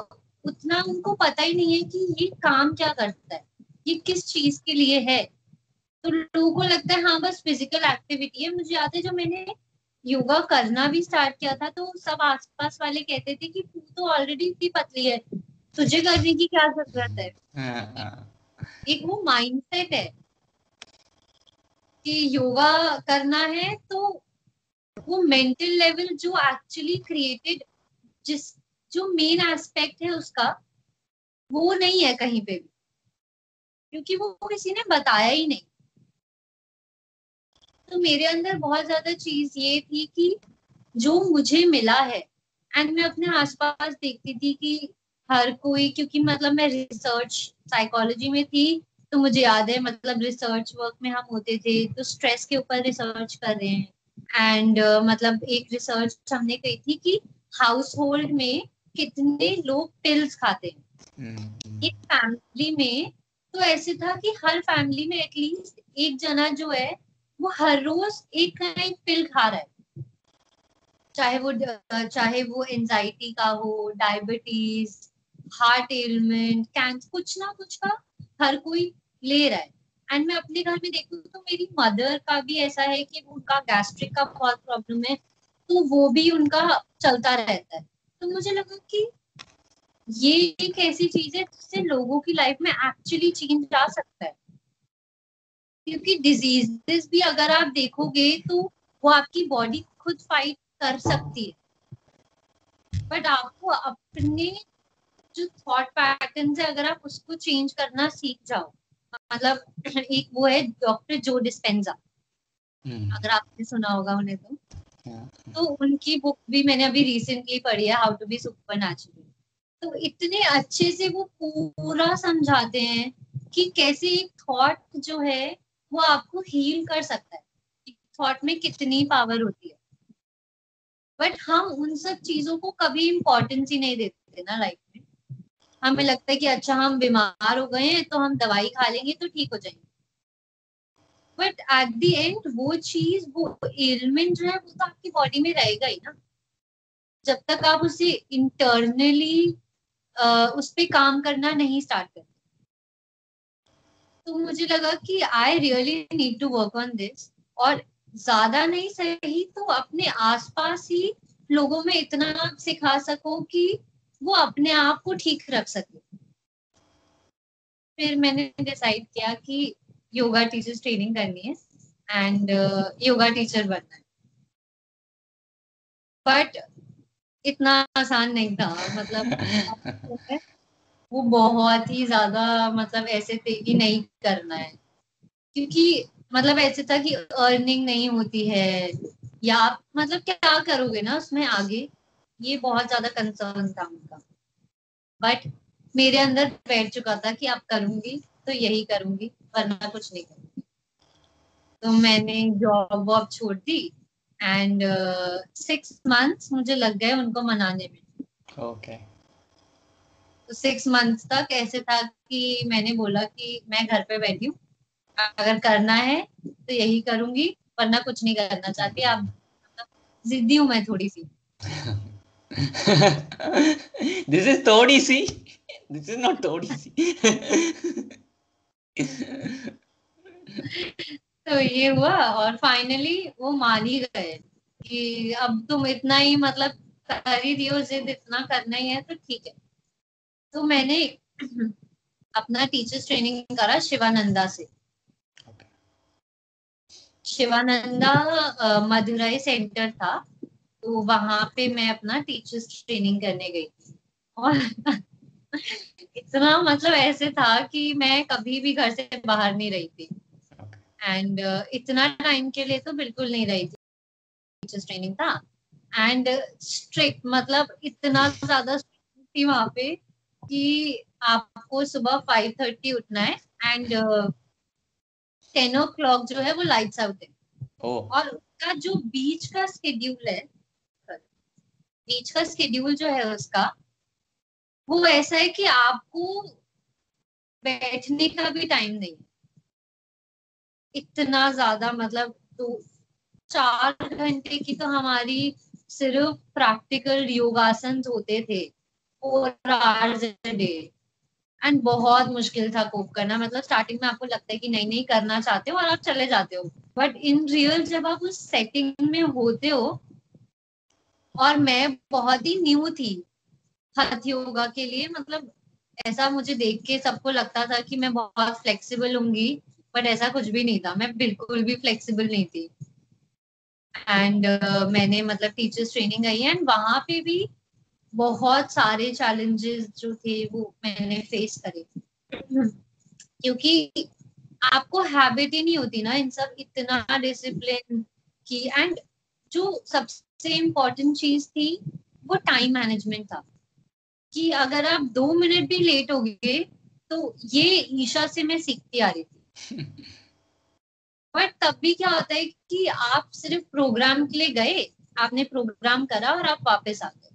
उतना उनको पता ही नहीं है कि ये काम क्या करता है। ये किस चीज़ के लिए है? तो लोगों को लगता है हाँ बस फ़िज़िकल एक्टिविटी है। मुझे याद है जो मैंने योगा करना भी स्टार्ट किया था तो सब आसपास वाले कहते थे कि तू तो ऑलरेडी इतनी पतली है। तुझे करने की क्या ज़रूरत है? हाँ, हाँ। एक वो माइंडसेट है कि योगा करना है तो वो मेंटल लेवल जो एक्चुअली क्रिएटेड जिस जो मेन एस्पेक्ट है उसका वो नहीं है कहीं पे भी। क्योंकि वो किसी ने बताया ही नहीं। तो मेरे अंदर बहुत ज़्यादा चीज़ ये थी कि जो मुझे मिला है एंड मैं अपने आसपास देखती थी कि हर कोई क्योंकि मतलब मैं रिसर्च साइकोलॉजी में थी तो मुझे याद है मतलब रिसर्च वर्क में हम होते थे तो स्ट्रेस के ऊपर रिसर्च कर रहे हैं। एंड uh, मतलब एक रिसर्च हमने कही थी कि हाउस होल्ड में कितने लोग पिल्स खाते हैं। हम्म। एक फैमिली में तो ऐसे था कि हर फैमिली में एटलीस्ट एक जना जो है, वो हर रोज एक ना एक पिल खा रहा है। चाहे वो चाहे वो एंजाइटी का हो डायबिटीज़ हार्ट एलिमेंट कैंसर कुछ ना कुछ का हर कोई ले रहा है। एंड मैं अपने घर में देखू तो मेरी मदर का भी ऐसा है कि उनका गैस्ट्रिक का बहुत प्रॉब्लम है तो वो भी उनका चलता रहता है। तो मुझे लगा कि ये एक ऐसी चीज़ है जिससे लोगों की लाइफ में एक्चुअली चेंज आ सकता है। क्योंकि डिजीजेस भी अगर आप देखोगे तो वो आपकी बॉडी खुद फाइट कर सकती है। बट आपको अपने जो थॉट पैटर्न है अगर आप उसको चेंज करना सीख जाओ मतलब [clears throat] एक वो है डॉक्टर जो डिस्पेंजा। अगर आपने सुना होगा उन्हें तो। हाँ। तो उनकी बुक भी मैंने अभी रिसेंटली पढ़ी है how to be supernatural तो इतने अच्छे से वो पूरा समझाते हैं कि कैसे एक थॉट जो है, वो आपको हील कर सकता है। थॉट में कितनी पावर होती है। बट हम उन सब चीज़ों को कभी इम्पोर्टेंस ही नहीं देते ना लाइफ में। हमें लगता है कि अच्छा हम बीमार हो गए हैं तो हम दवाई खा लेंगे तो ठीक हो जाएँगे। बट एट द एंड वो चीज़, वो एलिमेंट जो है, वो तो आपकी बॉडी में रहेगा ही ना। जब तक आप उसे इंटरनली उस पर काम करना नहीं स्टार्ट करते। तो मुझे लगा कि I really need to work on this और ज़्यादा नहीं सही तो अपने आसपास ही लोगों में इतना सिखा सको कि वो अपने आप को ठीक रख सके। फिर मैंने डिसाइड किया कि योगा टीचर्स ट्रेनिंग करनी है एंड योगा टीचर बनना है। बट इतना आसान नहीं था। मतलब [laughs] वो बहुत ही ज़्यादा मतलब ऐसे थे कि नहीं करना है। क्योंकि मतलब ऐसे था कि अर्निंग नहीं होती है। या आप मतलब क्या करोगे ना उसमें आगे? ये बहुत ज़्यादा कंसर्न था उनका। बट मेरे अंदर बैठ चुका था कि आप करूँगी तो यही करूँगी, वरना कुछ नहीं करूँगी। तो मैंने जॉब वॉब छोड़ दी। एंड सिक्स मंथ्स मुझे लग गए उनको मनाने में। Okay okay. तो सिक्स मंथ्स तक ऐसे था कि मैंने बोला कि मैं घर पे बैठी हूँ। अगर करना है तो यही करूँगी वरना कुछ नहीं करना चाहती। आप मतलब जिद्दी हूँ मैं थोड़ी सी। [laughs] दिस इज़ थोड़ी सी। दिस इज़ नॉट थोड़ी सी। [laughs] तो ये हुआ और फाइनली वो मान ही गए कि अब तुम इतना ही मतलब कर ही दियो जिद इतना करना ही है तो ठीक है। तो मैंने [clears throat] अपना टीचर्स ट्रेनिंग करा शिवानंदा से। शिवानंदा मदुरई सेंटर था तो वहाँ पे मैं अपना टीचर्स ट्रेनिंग करने गई। और [laughs] इतना मतलब ऐसे था कि मैं कभी भी घर से बाहर नहीं रही थी। एंड uh, इतना टाइम के लिए तो बिल्कुल नहीं रही थी। टीचर्स ट्रेनिंग था। एंड स्ट्रिक्ट मतलब इतना ज़्यादा थी वहाँ पे कि आपको सुबह फाइव थर्टी उठना है एंड टेन ओ क्लॉक जो है वो लाइट्स आउट है। oh. और उसका जो बीच का स्केड्यूल है बीच का स्केड्यूल जो है उसका वो ऐसा है कि आपको बैठने का भी टाइम नहीं इतना ज़्यादा मतलब तो चार घंटे की तो हमारी सिर्फ़ प्रैक्टिकल योगासन होते थे फोर आवर्स डे एंड बहुत मुश्किल था कोप करना। मतलब स्टार्टिंग में आपको लगता है कि नहीं नहीं करना चाहते हो और आप चले जाते हो। बट इन रियल जब आप उस सेटिंग में होते हो, और मैं बहुत ही न्यू थी, हथ योगा के लिए मतलब ऐसा मुझे देख के सबको लगता था कि मैं बहुत फ्लेक्सिबल होंगी। बट ऐसा कुछ भी नहीं था। मैं बिल्कुल भी फ्लेक्सिबल नहीं थी। एंड uh, मैंने मतलब टीचर्स ट्रेनिंग आई एंड वहाँ पे भी बहुत सारे चैलेंजेस जो थे वो मैंने फेस करे। क्योंकि आपको हैबिट ही नहीं होती ना इन सब इतना डिसिप्लिन की एंड जो सबसे इम्पोर्टेंट चीज़ थी वो टाइम मैनेजमेंट था। कि अगर आप दो मिनट भी लेट हो गए तो ये ईशा से मैं सीखती आ रही थी। बट तब भी क्या होता है कि आप सिर्फ़ प्रोग्राम के लिए गए, आपने प्रोग्राम करा और आप वापस आ गए।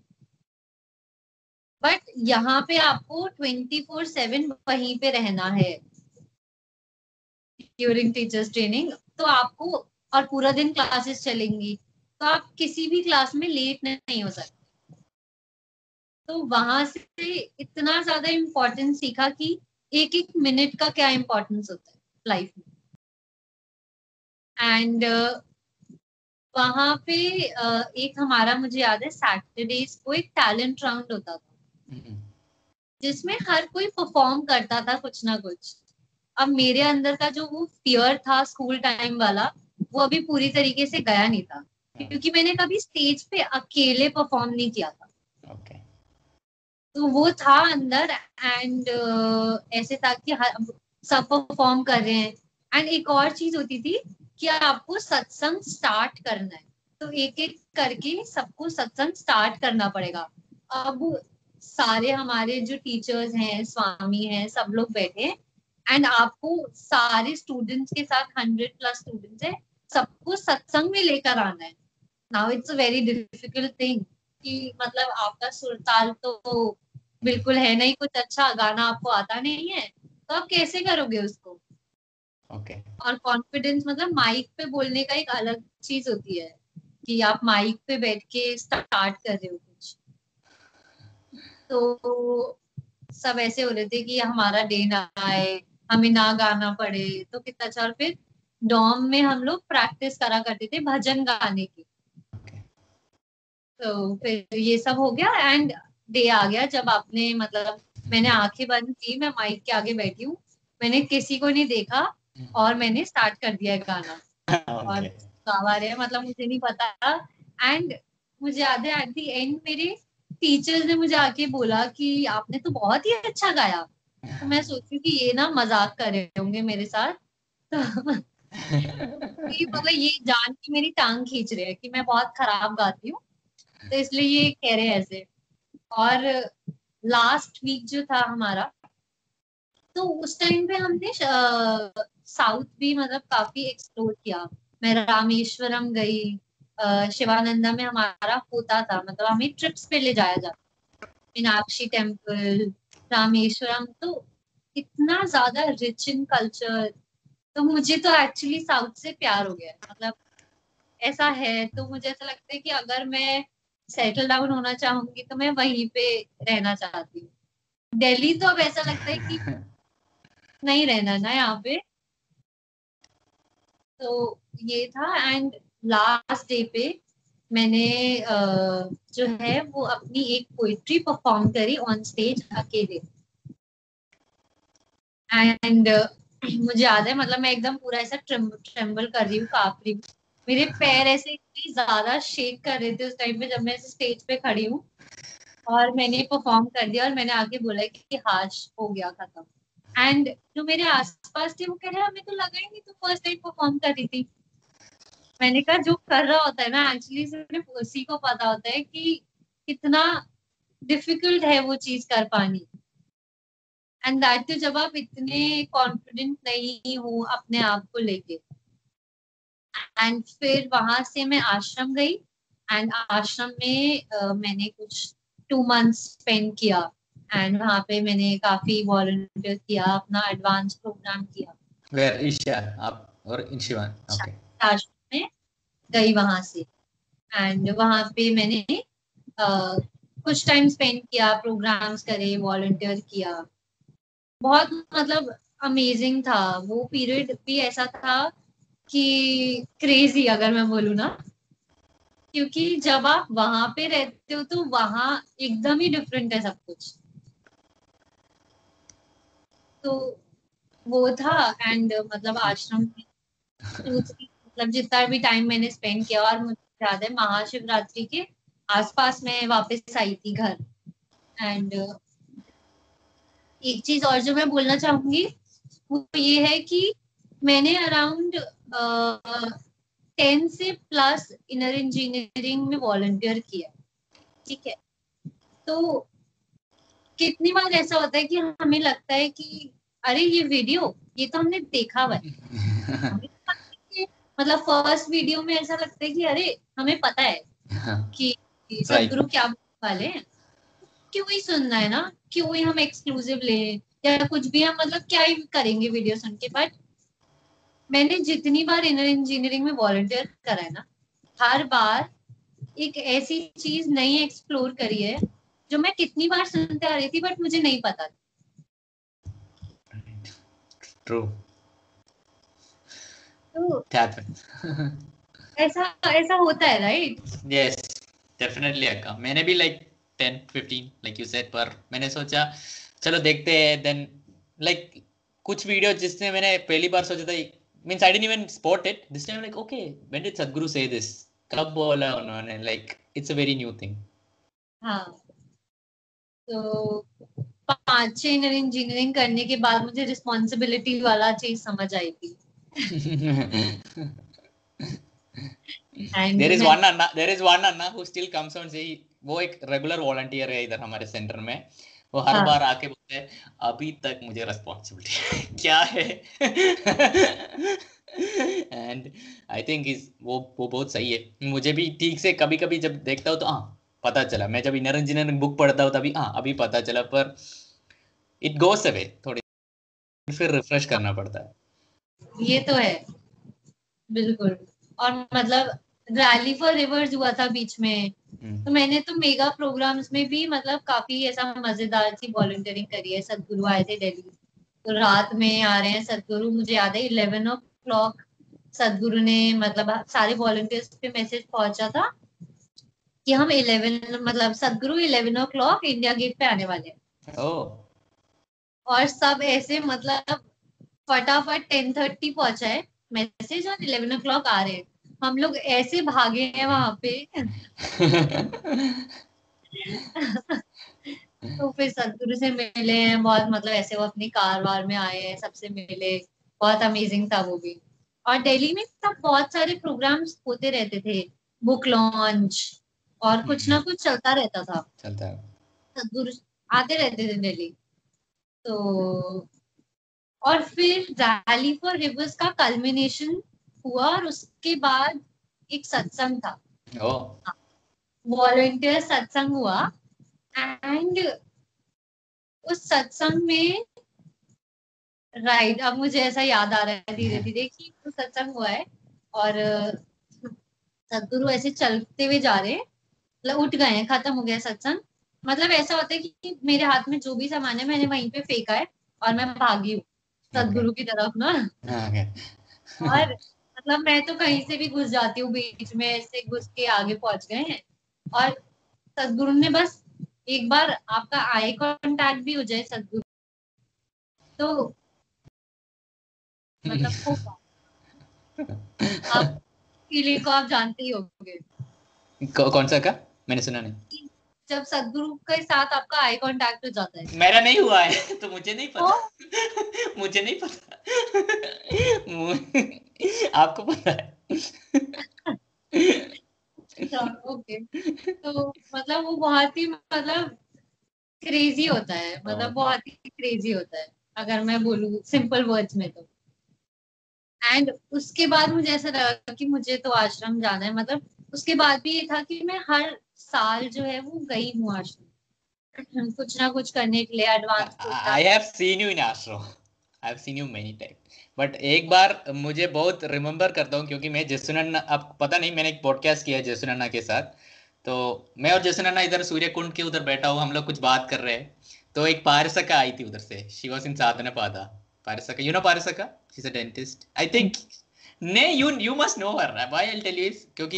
बट यहाँ पे आपको ट्वेंटी फोर सेवन वहीं पे रहना है। ड्यूरिंग टीचर्स ट्रेनिंग तो आपको और पूरा दिन क्लासेस चलेंगी। तो आप किसी भी क्लास में लेट नहीं हो सकते। तो वहाँ से इतना ज़्यादा इम्पोर्टेंस सीखा कि एक एक मिनट का क्या इम्पोर्टेंस होता है। लाइफ में एंड वहाँ पे uh, एक हमारा मुझे याद है सैटरडेज को एक टैलेंट राउंड होता था। जिसमें हर कोई परफॉर्म करता था कुछ ना कुछ। अब मेरे अंदर का जो वो फियर था स्कूल टाइम वाला वो अभी पूरी तरीके से गया नहीं था। क्योंकि मैंने कभी स्टेज पे अकेले परफॉर्म नहीं किया था। Okay. तो वो था अंदर एंड uh, ऐसे था कि सब परफॉर्म कर रहे हैं। एंड एक और चीज़ होती थी कि आपको सत्संग स्टार्ट करना है। तो एक एक करके सबको सत्संग स्टार्ट करना पड़ेगा। अब सारे हमारे जो टीचर्स हैं, स्वामी हैं, सब लोग बैठे हैं। एंड आपको सारे स्टूडेंट्स के साथ हंड्रेड प्लस स्टूडेंट्स है, सबको सत्संग में लेकर आना है। Now it's a very difficult thing कि मतलब आपका सुरताल तो बिल्कुल है नहीं, कुछ अच्छा गाना आपको आता नहीं है। तो आप कैसे करोगे उसको? Okay okay. और कॉन्फिडेंस मतलब माइक पे बोलने का एक अलग चीज़ होती है कि आप माइक पे बैठ के स्टार्ट कर रहे हो कुछ। तो सब ऐसे हो रहे थे कि हमारा डे ना आए हमें ना गाना पड़े तो कितना अच्छा। और फिर डॉम में हम लोग प्रैक्टिस करा करते थे भजन गाने की। तो फिर ये सब हो गया एंड डे आ गया जब आपने मतलब मैंने आँखें बंद की मैं माइक के आगे बैठी हूँ। मैंने किसी को नहीं देखा और मैंने स्टार्ट कर दिया गाना। और गावा रहे मतलब मुझे नहीं पता। एंड मुझे याद है एट दी एंड मेरे टीचर्स ने मुझे आके बोला कि आपने तो बहुत ही अच्छा गाया। तो मैं सोची कि ये ना मज़ाक कर रहे होंगे मेरे साथ। तो मतलब ये जान के मेरी टांग खींच रहे हैं कि मैं बहुत खराब गाती हूँ। तो इसलिए ये कह रहे हैं ऐसे। और लास्ट वीक जो था हमारा तो उस टाइम पे हमने साउथ भी मतलब काफ़ी एक्सप्लोर किया। मैं रामेश्वरम गई शिवानंदा में हमारा होता था मतलब हमें ट्रिप्स पे ले जाया जाता मीनाक्षी टेंपल रामेश्वरम तो इतना ज़्यादा रिच इन कल्चर तो मुझे तो एक्चुअली साउथ से प्यार हो गया मतलब ऐसा है तो मुझे ऐसा लगता है कि अगर मैं सेटल डाउन होना चाहूँगी तो मैं वहीं पे रहना चाहती हूँ। दिल्ली तो अब ऐसा लगता है कि [laughs] नहीं रहना ना यहाँ पे। तो ये था एंड लास्ट डे पे मैंने जो है वो अपनी एक पोइट्री परफॉर्म करी ऑन स्टेज अकेले। एंड मुझे याद है मतलब मैं एकदम पूरा ऐसा ट्रेम्बल कर रही हूँ काप रही हूँ। मेरे पैर ऐसे इतनी ज़्यादा शेक कर रहे थे उस टाइम पे जब मैं स्टेज पे खड़ी हूँ। और मैंने परफॉर्म कर दिया और मैंने आगे बोला कि हाश हो गया खत्म। एंड जो मेरे आसपास थे, वो कह रहे, हमें तो लगा ही नहीं तो फ़र्स्ट टाइम परफॉर्म कर रही थी। मैंने कहा, जो कर रहा होता है ना एक्चुअली सिर्फ़ उसी को पता होता है कि कितना डिफ़िकल्ट है वो चीज़ कर पानी। एंड दैट तो जब आप इतने कॉन्फिडेंट नहीं हो अपने आप को लेके। एंड फिर वहाँ से मैं आश्रम गई। एंड आश्रम में uh, मैंने कुछ टू मंथ्स स्पेंड किया। एंड वहाँ पे मैंने काफ़ी वॉलंटियर किया अपना एडवांस प्रोग्राम किया। वेयर ईशा आप और इंशिवान ओके आश्रम में गई वहाँ से। एंड वहाँ पे मैंने uh, कुछ टाइम स्पेंड किया प्रोग्राम्स करे वॉलंटियर किया। बहुत मतलब अमेजिंग था। वो पीरियड भी ऐसा था कि क्रेजी अगर मैं बोलू ना, क्योंकि जब आप वहाँ पे रहते हो तो वहाँ एकदम ही डिफरेंट है सब कुछ। तो वो था एंड मतलब आश्रम मतलब जितना भी टाइम मैंने स्पेंड किया और मुझे याद है महाशिवरात्रि के आसपास में वापस आई थी घर। एंड एक चीज़ और जो मैं बोलना चाहूँगी, वो ये है कि मैंने अराउंड टेन से प्लस इनर इंजीनियरिंग में वॉलंटियर किया ठीक है? तो कितनी बार ऐसा होता है कि हमें लगता है कि अरे ये वीडियो ये तो हमने देखा हुआ है। [laughs] मतलब फ़र्स्ट वीडियो में ऐसा लगता है कि अरे हमें पता है हाँ। [laughs] कि सदगुरु क्या वाले हैं। क्यों ही सुनना है ना क्यों ही हम एक्सक्लूसिव ले या कुछ भी हम मतलब क्या ही करेंगे वीडियो सुन के बट मैंने जितनी बार इनर इंजीनियरिंग में वॉलंटियर करा है ना हर बार एक ऐसी चीज़ नई एक्सप्लोर करी है जो मैं कितनी बार सुनते आ रही थी बट मुझे नहीं पता ट्रू तो [laughs] ऐसा ऐसा होता है राइट यस डेफिनेटली अक्का मैंने भी लाइक 10 15 लाइक यू सेड पर मैंने सोचा चलो देखते हैं देन लाइक like, कुछ वीडियो जिसने मैंने पहली बार सोचा था means I didn't even spot it. This time, I'm like, okay, when did Sadhguru say this? कब बोला उन्होंने like it's a very new thing. हाँ तो पाँच छह इंजीनियरिंग करने के बाद मुझे रिस्पॉन्सिबिलिटी वाला चीज़ समझ आई थी there is one Anna, there is one Anna who still comes and say वो एक रेगुलर वॉलंटियर है इधर हमारे सेंटर में वो हर हाँ. बार आके बोलते हैं अभी तक मुझे रेस्पॉन्सिबिलिटी [laughs] क्या है? एंड आई थिंक इज़ वो वो बहुत सही है। मुझे भी ठीक से कभी कभी जब देखता हूँ तो हाँ पता चला। मैं जब इनर इंजीनियरिंग बुक पढ़ता हूँ तभी हाँ अभी पता चला। पर इट गोस अवे थोड़ी फिर रिफ्रेश करना पड़ता है। ये तो है बिल्कुल। और मतलब रैली फॉर रिवर्स हुआ था बीच में। हम्म। तो मैंने तो मेगा प्रोग्राम्स में भी मतलब काफ़ी ऐसा मज़ेदार सी वॉलंटियरिंग करी है। सदगुरु आए थे दिल्ली। तो रात में आ रहे हैं सदगुरु मुझे याद है इलेवन ओ क्लॉक सदगुरु ने मतलब सारे वॉलंटियर्स पे मैसेज पहुँचा था कि हम इलेवन मतलब Sadhguru eleven o'clock India Gate पे आने वाले हैं। और सब ऐसे मतलब फटाफट टेन थर्टी पहुँचा है। मैसेज और इलेवन ओ क्लॉक आ रहे हैं। हम लोग ऐसे भागे हैं वहाँ पे। तो फिर सदगुरु से मिले हैं बहुत मतलब ऐसे वो अपनी कार वार में आए हैं सबसे मिले। बहुत अमेजिंग था वो भी। और दिल्ली में तब बहुत सारे प्रोग्राम्स होते रहते थे। बुक लॉन्च और कुछ ना कुछ चलता रहता था। चलता। है सदगुरु आते रहते थे दिल्ली। तो और फिर रैली फॉर रिवर्स का कल्मिनेशन हुआ और उसके बाद एक सत्संग था। वॉलंटियर सत्संग हुआ एंड उस सत्संग में राइट अब मुझे ऐसा याद आ रहा है धीरे धीरे कि वो सत्संग हुआ है और सदगुरु ऐसे चलते हुए जा रहे हैं मतलब उठ गए हैं खत्म हो गया सत्संग। मतलब ऐसा होता है कि मेरे हाथ में जो भी सामान है मैंने वहीं पे फेंका है और मैं भागी हूँ सदगुरु की तरफ़ ना. और मतलब मैं तो कहीं से भी घुस जाती हूँ बीच में ऐसे घुस के आगे पहुँच गए हैं। और सदगुरु ने बस एक बार आपका आई कांटेक्ट भी हो जाए सदगुरु तो मतलब [laughs] आप फीलिंग को आप जानते ही होंगे। कौन सा का? मैंने सुना नहीं। जब सदगुरु के साथ आपका आई कांटेक्ट हो जाता है। मेरा नहीं हुआ है [laughs] तो मुझे नहीं पता। [laughs] मुझे नहीं पता। [laughs] आपको पता है। ओके तो मतलब वो बहुत ही मतलब क्रेजी होता है। मतलब हाँ। बहुत ही क्रेजी होता है अगर मैं बोलूँ सिंपल वर्ड्स में तो। एंड उसके बाद मुझे ऐसा लगा कि मुझे तो आश्रम जाना है। मतलब उसके बाद भी ये था कि मैं हर साल जो है वो गई हूँ आश्रम। कुछ ना कुछ करने के लिए advance I have seen you in ashram I have seen you many time but एक बार मुझे बहुत रिमेम्बर करता हूँ क्योंकि मैं जसुनन्ना अब पता नहीं मैंने एक पॉडकास्ट किया है जसुनन्ना के साथ। तो मैं और जसुनन्ना इधर सूर्य कुंड के उधर बैठा हूँ हम लोग कुछ बात कर रहे हैं। तो एक पारसका आई थी उधर से। She was in Sadhana Pada Paraska you know Paraska? She is a dentist I think ने you you must know her why I tell you क्योंकि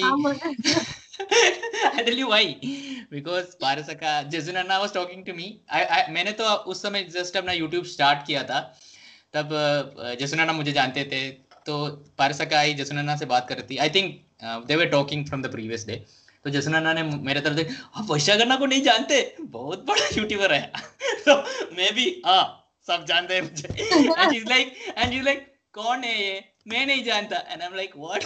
[laughs] I tell you why. Because Parasaka, Jason Anna was talking to me. I, I मैंने तो उस समय just अपना YouTube start किया था। तब जसन अन्ना मुझे जानते थे। तो पारसका आई जसन अन्ना से बात कर रही थी। I think they were talking from the previous day तो जसन अन्ना ने मेरे तरफ़ से आप वैशा गन्ना को नहीं जानते? बहुत बड़ा यूट्यूबर है। [laughs] तो मैं भी हाँ सब जानते हैं मुझे. And is like and you like कौन है ये? मैं नहीं जानता. And I am like what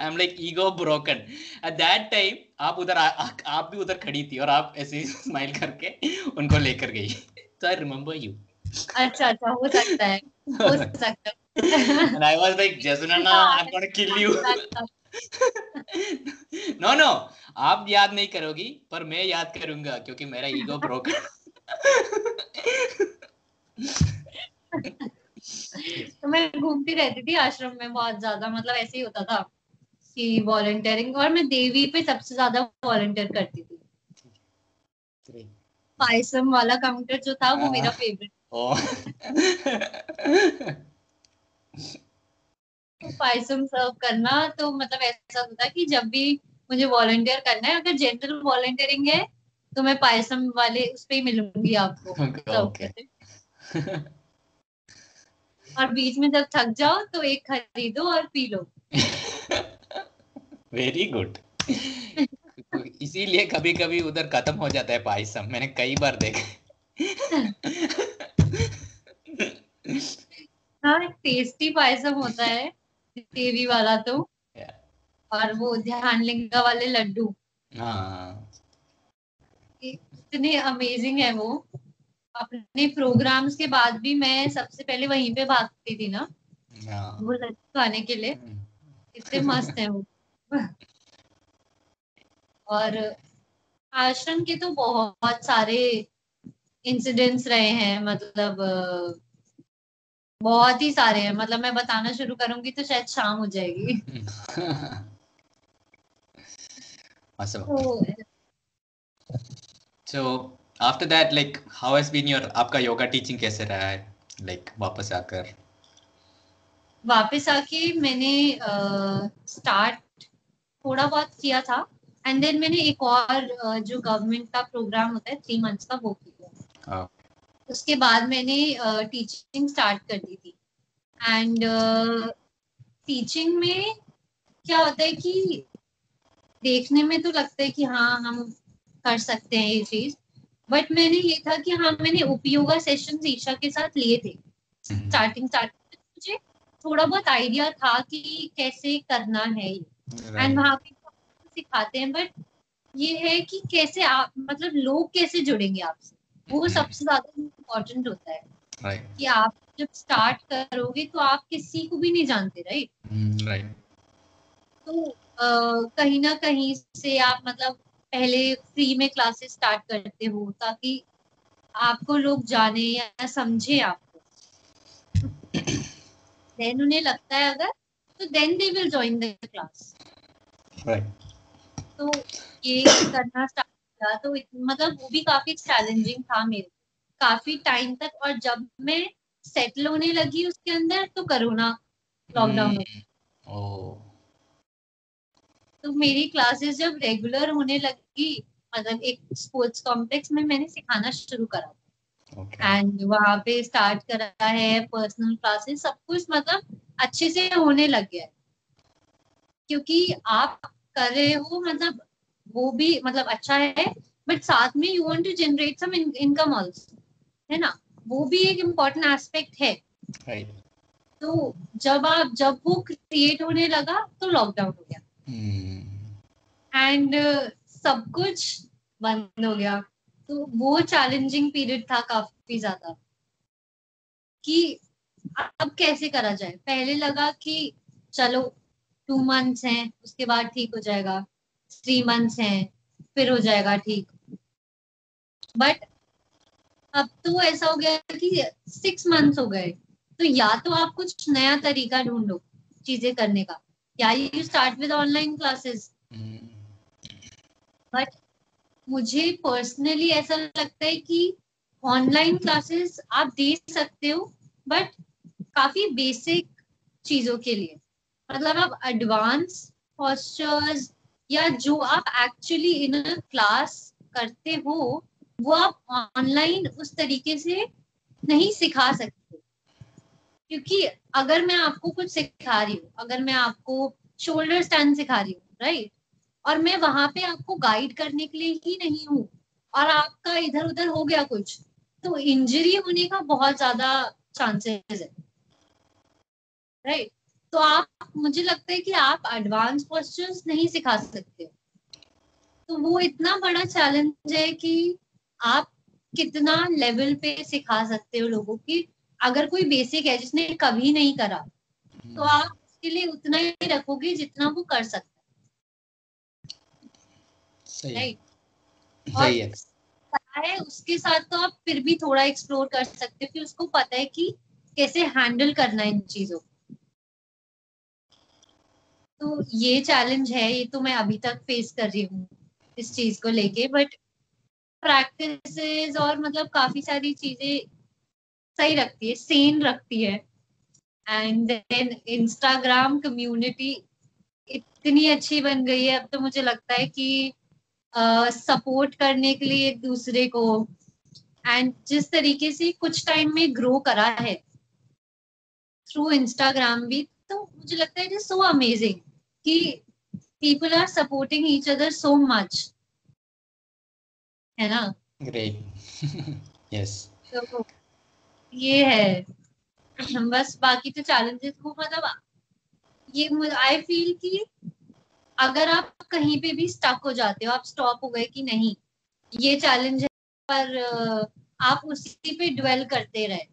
I am like ego broken at that time आप उधर आ, आ, आप भी उधर खड़ी थी और आप ऐसे स्माइल [laughs] करके उनको लेकर गई। तो आई रिमेम्बर यू अच्छा अच्छा हो सकता है। हो [laughs] सकता है। And I was like, Jasunana, I'm gonna kill you. [laughs] no, no, आप याद नहीं करोगी पर मैं याद करूँगा क्योंकि मेरा ईगो ब्रोक तो मैं घूमती रहती थी आश्रम में बहुत ज़्यादा मतलब ऐसे ही होता था। कि वॉलंटियरिंग और मैं देवी पे सबसे ज़्यादा वॉलंटियर करती थी। पायसम वाला काउंटर जो था वो मेरा फेवरेट oh. [laughs] तो पायसम सर्व करना तो मतलब ऐसा होता कि जब भी मुझे वॉलंटियर करना है अगर जनरल वॉलंटियरिंग है तो मैं पायसम वाले उस पर ही मिलूँगी आपको। [laughs] Okay. और बीच में जब थक जाओ तो एक खरीदो और पी लो। वेरी गुड [laughs] इसीलिए कभी कभी उधर खत्म हो जाता है पायसम। मैंने कई बार देखा हाँ। टेस्टी पायसम होता है देवी वाला तो। Yeah. और वो ध्यान लिंगा वाले लड्डू। हाँ। इतने अमेजिंग है वो। अपने प्रोग्राम्स के बाद भी मैं सबसे पहले वहीं पे भागती थी ना हाँ। वो लड्डू खाने के लिए। इतने मस्त है वो। और आश्रम के तो बहुत सारे इंसिडेंट्स रहे हैं मतलब बहुत ही सारे हैं। मतलब मैं बताना शुरू करूँगी तो शायद शाम हो जाएगी। [laughs] Awesome. तो so after that like how has been your आपका योगा टीचिंग कैसे रहा है? Like वापस आकर। वापस आके मैंने स्टार्ट थोड़ा बहुत किया था। एंड देन मैंने एक और जो गवर्नमेंट का प्रोग्राम होता है थ्री मंथ्स का वो किया। हाँ। उसके बाद मैंने टीचिंग स्टार्ट कर दी थी। एंड टीचिंग में क्या होता है कि देखने में तो लगता है कि हाँ हम कर सकते हैं ये चीज़। बट मैंने ये था कि हाँ मैंने उपयोगा सेशन ईशा के साथ लिए थे। स्टार्टिंग स्टार्टिंग मुझे थोड़ा बहुत आइडिया था कि कैसे करना है ये। एंड वहाँ पे सिखाते हैं बट ये है कि कैसे आप मतलब लोग कैसे जुड़ेंगे आपसे? वो सबसे ज़्यादा इम्पोर्टेंट होता है right. कि आप जब स्टार्ट करोगे तो आप किसी को भी नहीं जानते राइट Mm, right. तो कहीं ना कहीं से आप मतलब पहले फ्री में क्लासेस स्टार्ट करते हो ताकि आपको लोग जाने या समझे आपको। [coughs] देन उन्हें लगता है अगर तो then they will join the class right तो ये करना स्टार्ट किया। तो मतलब वो भी काफ़ी चैलेंजिंग था मेरे काफ़ी टाइम तक और जब मैं सेटल होने लगी उसके अंदर तो कोरोना लॉकडाउन हम्म, तो मेरी क्लासेस जब रेगुलर होने लगी मतलब एक स्पोर्ट्स कॉम्प्लेक्स में मैंने सिखाना शुरू करा। एंड वहाँ पे स्टार्ट करा है पर्सनल क्लासेस सब कुछ मतलब अच्छे से होने लग गया है। क्योंकि आप कर रहे हो मतलब वो भी मतलब अच्छा है बट साथ में you want to generate some income also है ना? वो भी एक इम्पोर्टेंट एस्पेक्ट है। तो जब आप जब वो क्रिएट होने लगा तो लॉकडाउन हो गया। एंड सब कुछ बंद हो गया। तो वो चैलेंजिंग पीरियड था काफ़ी ज़्यादा। कि अब कैसे करा जाए? पहले लगा कि चलो टू मंथ्स हैं उसके बाद ठीक हो जाएगा थ्री मंथ्स हैं फिर हो जाएगा ठीक। बट अब तो ऐसा हो गया कि सिक्स मंथ्स हो गए। तो या तो आप कुछ नया तरीका ढूंढो चीज़ें करने का या you start with online classes but मुझे पर्सनली ऐसा लगता है कि ऑनलाइन क्लासेस आप दे सकते हो बट काफ़ी बेसिक चीज़ों के लिए। मतलब आप एडवांस पोस्चर्स या जो आप एक्चुअली इन क्लास करते हो, वो आप ऑनलाइन उस तरीके से नहीं सिखा सकते। क्योंकि अगर मैं आपको कुछ सिखा रही हूँ, अगर मैं आपको शोल्डर स्टैंड सिखा रही हूँ राइट और मैं वहाँ पे आपको गाइड करने के लिए ही नहीं हूँ, और आपका इधर उधर हो गया कुछ तो इंजरी होने का बहुत ज़्यादा चांसेस है। राइट तो आप मुझे लगता है कि आप एडवांस पोस्चर्स नहीं सिखा सकते। तो वो इतना बड़ा चैलेंज है कि आप कितना लेवल पे सिखा सकते हो लोगों की। अगर कोई बेसिक है जिसने कभी नहीं करा तो आप उसके लिए उतना ही रखोगे जितना वो कर सकता सही राइट सही है। है उसके साथ तो आप फिर भी थोड़ा एक्सप्लोर कर सकते हो कि उसको पता है कि कैसे हैंडल करना है इन चीज़ों को। तो ये चैलेंज है ये तो मैं अभी तक फेस कर रही हूँ इस चीज़ को लेके बट प्रैक्टिसेस और मतलब काफ़ी सारी चीज़ें सही रखती है सेन रखती है। एंड देन इंस्टाग्राम कम्युनिटी इतनी अच्छी बन गई है अब तो मुझे लगता है कि सपोर्ट uh, करने के लिए एक दूसरे को एंड जिस तरीके से कुछ टाइम में ग्रो करा है थ्रू इंस्टाग्राम भी तो मुझे लगता है इट इज़ सो अमेजिंग कि people are supporting each other so much है ना? ग्रेट यस [laughs] तो ये है। बस बाकी तो चैलेंजेस को मतलब ये आई फील कि अगर आप कहीं पे भी स्टक हो जाते हो आप स्टॉप हो गए कि नहीं ये चैलेंज है पर आप उसी पे ड्वेल करते रहे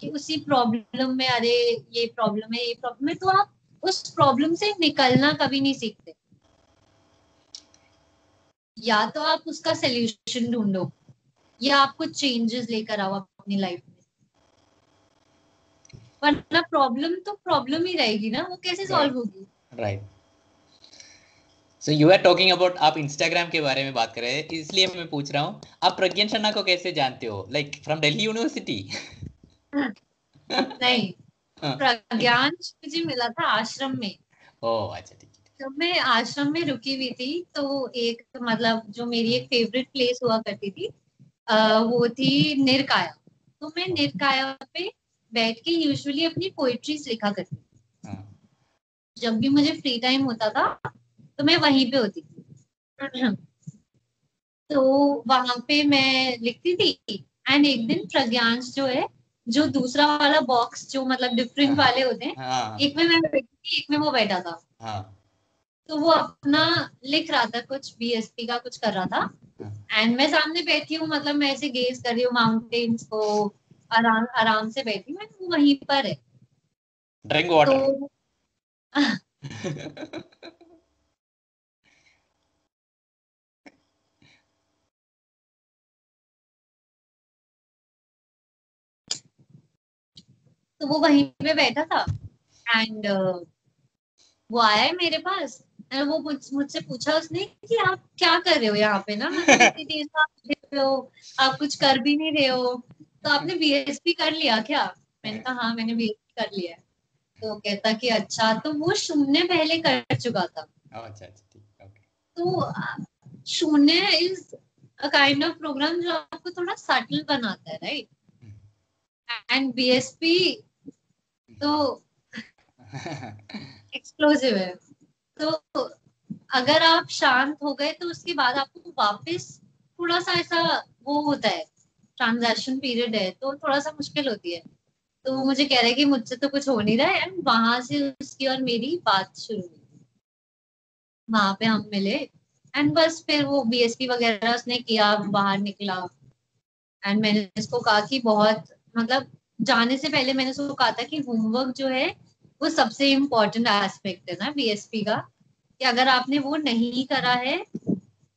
कि उसी प्रॉब्लम में अरे ये प्रॉब्लम है ये प्रॉब्लम है तो आप उस प्रॉब्लम से निकलना कभी नहीं सीखते। या तो आप उसका सोल्यूशन ढूंढो या आप कुछ चेंजेस लेकर आओ अपनी लाइफ में। वरना प्रॉब्लम तो प्रॉब्लम ही रहेगी ना वो कैसे सॉल्व होगी? Right so you are talking about आप इंस्टाग्राम के बारे में बात कर रहे हैं इसलिए मैं पूछ रहा हूँ आप प्रज्ञान शर्मा को कैसे जानते हो? लाइक फ्रॉम दिल्ली यूनिवर्सिटी नहीं। प्रज्ञान मुझे मिला था आश्रम में। ओह अच्छा ठीक जब मैं आश्रम में रुकी हुई थी तो एक मतलब जो मेरी एक फेवरेट प्लेस हुआ करती थी आ, वो थी निरकाया। तो मैं निरकाया पे बैठ के यूजुअली अपनी पोइट्रीज लिखा करती थी। हाँ। जब भी मुझे फ्री टाइम होता था तो मैं वहीं पे होती थी। तो वहाँ पे मैं लिखती थी एंड एक दिन प्रज्ञांश जो है जो दूसरा वाला बॉक्स जो मतलब डिफरेंट हाँ, वाले होते हैं हाँ। एक में मैं बैठी थी एक में वो बैठा था। हाँ। तो वो अपना लिख रहा था कुछ बीएसपी का कुछ कर रहा था। हाँ। एंड मैं सामने बैठी हूँ मतलब मैं ऐसे गेज कर रही हूँ माउंटेन्स को आराम आराम से बैठी हूँ वो वहीं पर है। ड्रिंक वाटर तो [laughs] [laughs] तो वो वहीं पे बैठा था। एंड uh, वो आया है मेरे पास। वो मुझसे पूछा उसने कि आप क्या कर रहे हो यहाँ पे ना? [laughs] मतलब हो आप कुछ कर भी नहीं रहे हो। तो आपने बीएसपी कर लिया क्या? मैंने कहा हाँ मैंने बीएसपी कर लिया है। तो कहता कि अच्छा। तो वो शून्य पहले कर चुका था। अच्छा अच्छा तो Shoonya is a kind of program जो आपको थोड़ा सटल बनाता है राइट एंड बीएसपी तो [laughs] एक्सप्लोसिव है। तो अगर आप शांत हो गए तो उसके बाद आपको वापस थोड़ा सा ऐसा वो होता है ट्रांजेक्शन पीरियड है तो थोड़ा सा मुश्किल होती है। तो वो मुझे कह रहे कि मुझसे तो कुछ हो नहीं रहा है एंड वहाँ से उसकी और मेरी बात शुरू हुई। वहाँ पे हम मिले एंड बस फिर वो बीएसपी वगैरह उसने किया बाहर निकला। एंड मैंने इसको कहा कि बहुत मतलब जाने से पहले मैंने उसको कहा था कि होमवर्क जो है वो सबसे इम्पोर्टेंट एस्पेक्ट है ना बीएसपी का कि अगर आपने वो नहीं करा है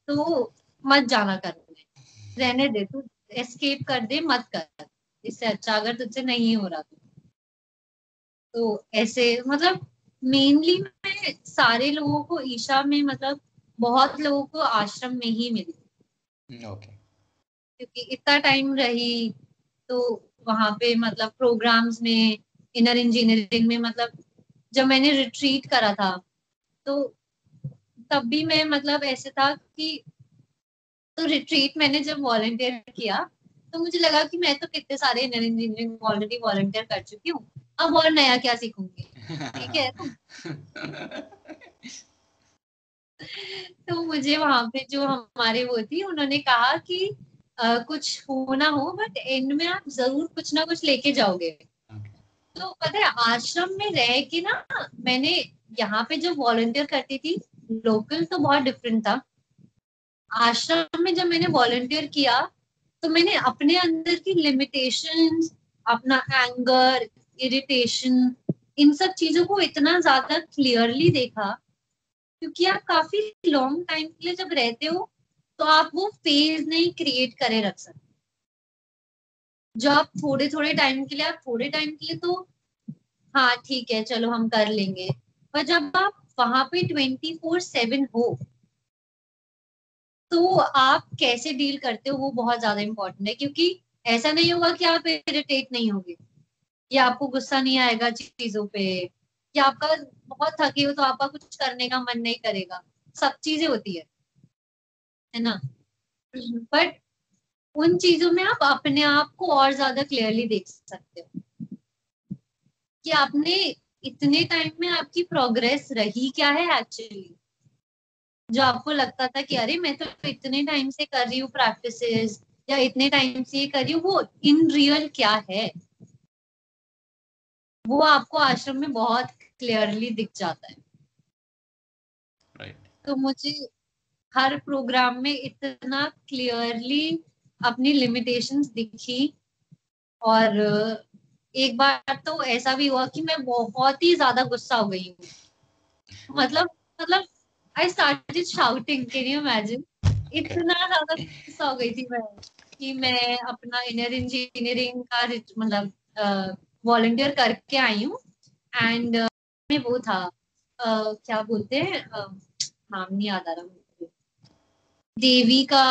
तो मत जाना करने रहने दे तू एस्केप कर दे मत कर। इससे अच्छा अगर तुझसे नहीं हो रहा तो, तो ऐसे मतलब मेनली मैं सारे लोगों को ईशा में मतलब बहुत लोगों को आश्रम में ही मिली। Okay okay. क्योंकि इतना टाइम रही तो वहाँ पे मतलब प्रोग्राम्स में इनर इंजीनियरिंग में मतलब जब मैंने रिट्रीट करा था तो तब भी मैं मतलब ऐसे था कि तो रिट्रीट मैंने जब वॉलेंटियर किया तो मुझे लगा कि मैं तो कितने सारे इनर इंजीनियरिंग ऑलरेडी वॉलेंटियर कर चुकी हूँ अब और नया क्या सीखूँगी? ठीक है? [laughs] तो मुझे वहाँ पे जो हमारे वो थी उन्होंने कहा कि कुछ हो ना हो बट एंड में आप ज़रूर कुछ ना कुछ लेके जाओगे। तो पता है आश्रम में रह के ना, मैंने यहाँ पे जो वॉलंटियर करती थी लोकल तो बहुत डिफरेंट था। आश्रम में जब मैंने वॉलंटियर किया तो मैंने अपने अंदर की लिमिटेशन अपना एंगर इरिटेशन इन सब चीज़ों को इतना ज़्यादा क्लियरली देखा, क्योंकि आप काफ़ी लॉन्ग टाइम के लिए जब रहते हो तो आप वो फ़ेज़ नहीं क्रिएट करे रख सकते। जो आप थोड़े थोड़े टाइम के लिए, आप थोड़े टाइम के लिए तो हाँ ठीक है, चलो हम कर लेंगे। पर जब आप वहाँ पे ट्वेंटी फोर सेवन हो तो आप कैसे डील करते हो वो बहुत ज़्यादा इम्पोर्टेंट है, क्योंकि ऐसा नहीं होगा कि आप इरिटेट नहीं होगे। या आपको गुस्सा नहीं आएगा चीज़ों पे। या आपका बहुत थके हो तो आपका कुछ करने का मन नहीं करेगा। सब चीज़ें होती है। है ना? बट उन चीज़ों में आप अपने आप को और ज़्यादा क्लियरली देख सकते हो। कि आपने इतने टाइम में आपकी प्रोग्रेस रही क्या है एक्चुअली जो आपको लगता था कि अरे मैं तो इतने टाइम से कर रही हूँ प्रैक्टिस या इतने टाइम से ये कर रही हूँ वो इन रियल क्या है? वो आपको आश्रम में बहुत क्लियरली दिख जाता है। Right. तो मुझे हर प्रोग्राम में इतना क्लियरली अपनी लिमिटेशंस दिखी। और एक बार तो ऐसा भी हुआ कि मैं बहुत ही ज़्यादा गुस्सा हो गई हूँ। मतलब मतलब I started shouting can you imagine इतना ज़्यादा गुस्सा हो गई थी मैं कि मैं अपना इनर इंजीनियरिंग का मतलब वॉलंटियर करके आई हूँ। एंड में वो था uh, क्या बोलते हैं uh, नाम नहीं याद आ रहा देवी का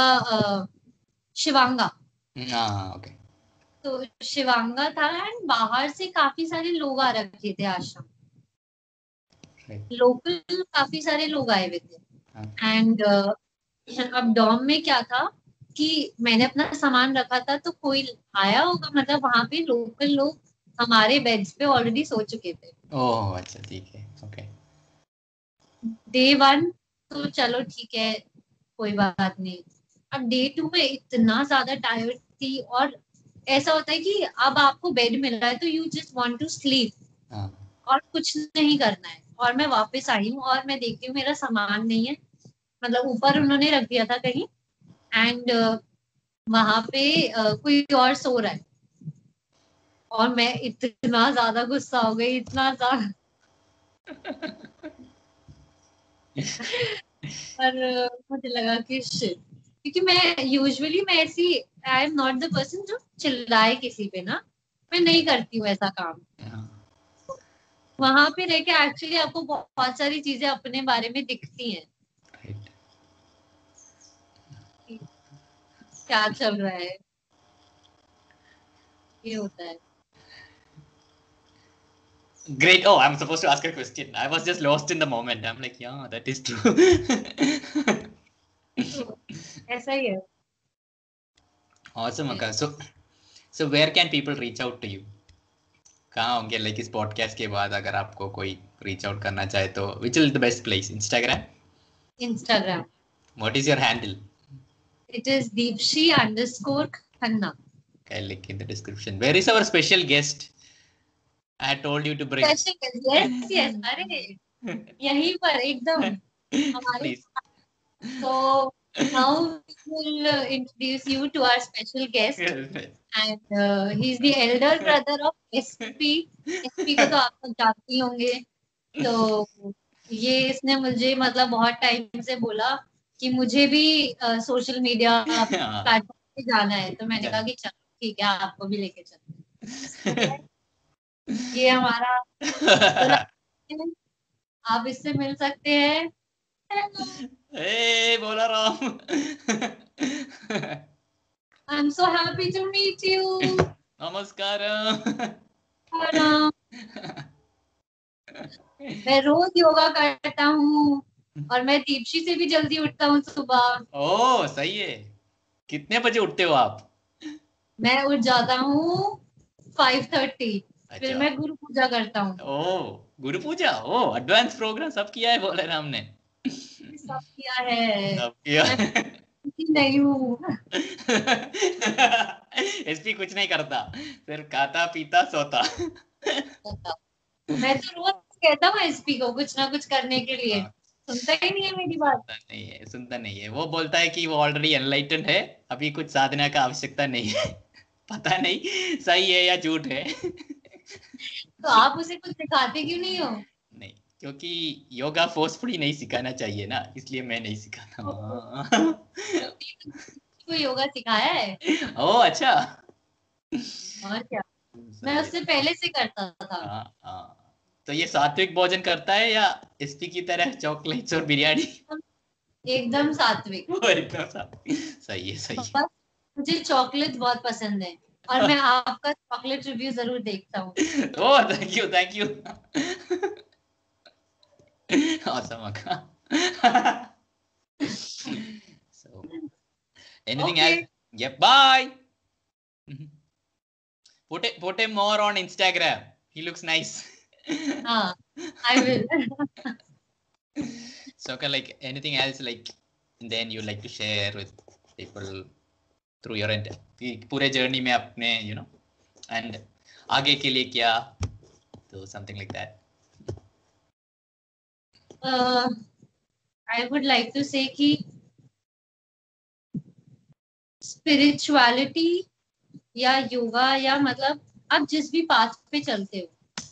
शिवांगा। हाँ ओके तो शिवांगा था एंड बाहर से काफ़ी सारे लोग आ रखे थे आश्रम। लोकल काफ़ी सारे लोग आए हुए थे। एंड हाँ। अब डॉम में क्या था कि मैंने अपना सामान रखा था तो कोई आया होगा मतलब वहाँ पे लोकल लोग हमारे बेड्स पे ऑलरेडी सो चुके थे। ओह अच्छा ठीक है ओके डे वन तो चलो ठीक है कोई बात नहीं। अब डे टू में इतना ज़्यादा टायर्ड थी और ऐसा होता है कि अब आपको बेड मिल रहा है तो you just want to sleep और कुछ नहीं करना है। और मैं वापस आई हूँ और मैं देखती हूँ मेरा सामान नहीं है। मतलब ऊपर उन्होंने रख दिया था कहीं। एंड uh, वहाँ पे uh, कोई और सो रहा है। और मैं इतना ज़्यादा गुस्सा हो गई इतना ज़्यादा। [laughs] [laughs] और uh, मुझे लगा कि क्योंकि मैं यूजुअली मैं ऐसी I am not the person जो चिल्लाए किसी पे ना मैं नहीं करती हूँ ऐसा काम। वहाँ पे रह के एक्चुअली आपको बहुत सारी चीज़ें अपने बारे में दिखती हैं। क्या चल रहा है? ये होता है। Great. Oh, I'm supposed to ask a question. I was just lost in the moment. I'm like, yeah, that is true. ऐसा ही है awesome, Akka. So, so where can people reach out to you? कहाँ होंगे like इस podcast के बाद अगर आपको कोई रीच आउट करना चाहे तो which is the best place Instagram Instagram what is your handle It is Deepshi underscore Khanna. Okay, link in the description. Where is our special guest? I told you to bring. Yes, yes. अरे यहीं पर एकदम हमारे so now we will uh, introduce you to our special guest Yes, and uh, he's the elder brother of SP. SP को तो आप लोग जानते होंगे तो ये इसने मुझे मतलब बहुत टाइम से बोला कि मुझे भी सोशल मीडिया हाँ, प्लेटफॉर्म पे जाना है तो मैंने कहा कि चलो ठीक है आपको भी लेके चलते हैं। ये हमारा [laughs] आप इससे मिल सकते हैं hey, बोला Ram. I am so happy to meet you नमस्कारम. मैं रोज योगा करता हूँ और मैं दीपशी से भी जल्दी उठता हूँ सुबह ओ सही है. कितने बजे उठते हो आप? मैं उठ जाता हूँ फाइव थर्टी फिर अच्छा. मैं गुरु पूजा करता हूँ। ओ गुरु पूजा? ओ एडवांस प्रोग्राम सब किया है बोले राम ने सब किया है। सब किया नहीं हूँ। एसपी कुछ नहीं करता। सिर्फ़ खाता पीता सोता। मैं तो रोज कहता हूँ एसपी को कुछ ना कुछ करने के लिए। हाँ। सुनता ही नहीं है मेरी बात। सुनता नहीं है सुनता नहीं है। वो बोलता है कि वो ऑलरेडी एनलाइटेंड है। अभी कुछ साधना का आवश्यकता नहीं है। पता नहीं सही है या झूठ है। तो आप उसे कुछ सिखाते क्यों नहीं हो? नहीं क्योंकि योगा फोर्सफुली नहीं सिखाना चाहिए ना इसलिए मैं नहीं सिखाता। हूँ [laughs] को योगा सिखाया है? ओ अच्छा। और क्या? [laughs] मैं उससे पहले से करता था। हाँ हाँ। तो ये सात्विक भोजन करता है या एसपी की तरह चॉकलेट्स और बिरयानी? एकदम सात्विक। [laughs] एकदम सात्विक। सही है सही है। मुझे चॉकलेट बहुत पसंद है। और मैं आपका चॉकलेट रिव्यू ज़रूर देखता हूँ Oh, thank you, thank you. awesome, Akka. so, anything Okay. else? Yep. Bye. Put it, put him more on Instagram. He looks nice. हाँ I will so, Akka, like anything else, like then you like to share with people through your ent- पूरे journey में अपने you know and आगे के लिए क्या तो something like that. I would like to say कि स्पिरिचुअलिटी या योगा या मतलब आप जिस भी पाथ पे चलते हो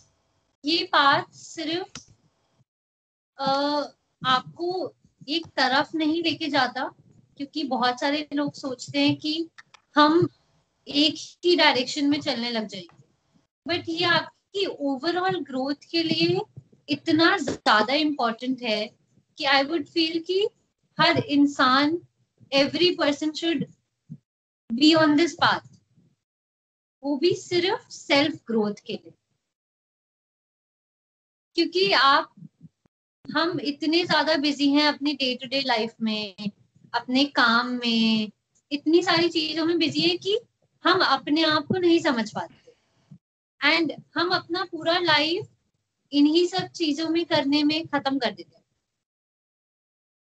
ये पाथ सिर्फ़ अ, आपको एक तरफ़ नहीं लेके जाता क्योंकि बहुत सारे लोग सोचते हैं कि हम एक ही डायरेक्शन में चलने लग जाएँगे। बट ये आपकी ओवरऑल ग्रोथ के लिए इतना ज़्यादा इम्पोर्टेंट है कि आई वुड फील कि हर इंसान every person should be on this path वो भी सिर्फ़ सेल्फ ग्रोथ के लिए। क्योंकि आप, हम इतने ज़्यादा बिज़ी हैं अपनी डे टू डे लाइफ में अपने काम में, इतनी सारी चीज़ों में बिज़ी है कि हम अपने आप को नहीं समझ पाते। एंड हम अपना पूरा लाइफ इन्हीं सब चीज़ों में करने में खत्म कर देते हैं।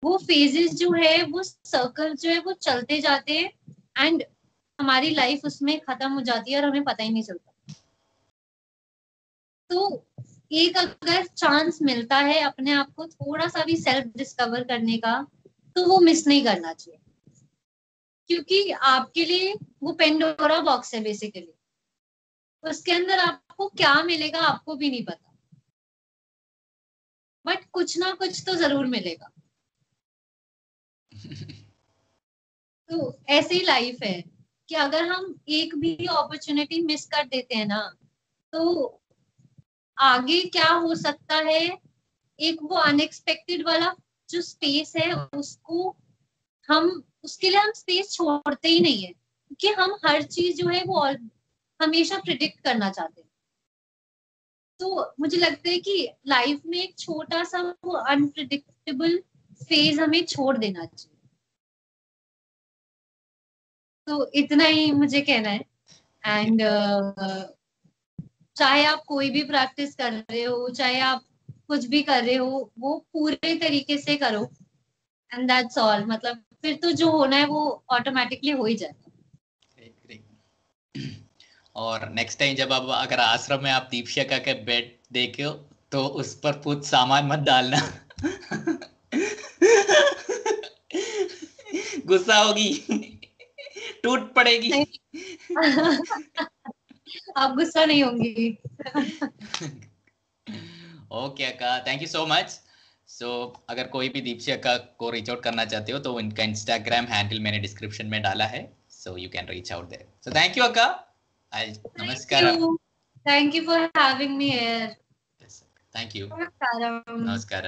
वो फेजेस जो है, वो सर्कल जो है, वो चलते जाते हैं एंड हमारी लाइफ उसमें खत्म हो जाती है और हमें पता ही नहीं चलता। तो एक अगर चांस मिलता है अपने आप को थोड़ा सा भी सेल्फ डिस्कवर करने का तो वो मिस नहीं करना चाहिए। क्योंकि आपके लिए वो पेंडोरा बॉक्स है बेसिकली उसके अंदर आपको क्या मिलेगा आपको भी नहीं पता। बट कुछ ना कुछ तो ज़रूर मिलेगा। [laughs] तो ऐसे ही लाइफ है कि अगर हम एक भी अपॉर्चुनिटी मिस कर देते हैं ना तो आगे क्या हो सकता है? एक वो अनएक्सपेक्टेड वाला जो स्पेस है उसको हम उसके लिए हम स्पेस छोड़ते ही नहीं है क्योंकि हम हर चीज़ जो है वो हमेशा प्रिडिक्ट करना चाहते हैं। तो मुझे लगता है कि लाइफ में एक छोटा सा वो अनप्रिडिक्टेबल फ़ेज़ हमें छोड़ देना चाहिए। तो इतना ही मुझे कहना है। एंड uh, चाहे आप कोई भी प्रैक्टिस कर रहे हो चाहे आप कुछ भी कर रहे हो वो पूरे तरीके से करो। एंड दैट्स ऑल मतलब फिर तो जो होना है वो ऑटोमेटिकली हो ही जाएगा और नेक्स्ट टाइम जब आप अगर आश्रम में आप दीपशिका के बेड देखे तो उस पर कुछ सामान मत डालना। गुस्सा होगी। टूट पड़ेगी। आप गुस्सा नहीं होंगी। [laughs] Okay Akka thank you so much so अगर कोई भी दीप्सी अक्का को रीच आउट करना चाहते हो तो उनका इंस्टाग्राम हैंडल मैंने डिस्क्रिप्शन में डाला है so you can reach out there so thank you Akka नमस्कार. Thank you for having me here thank you नमस्कार नमस्कार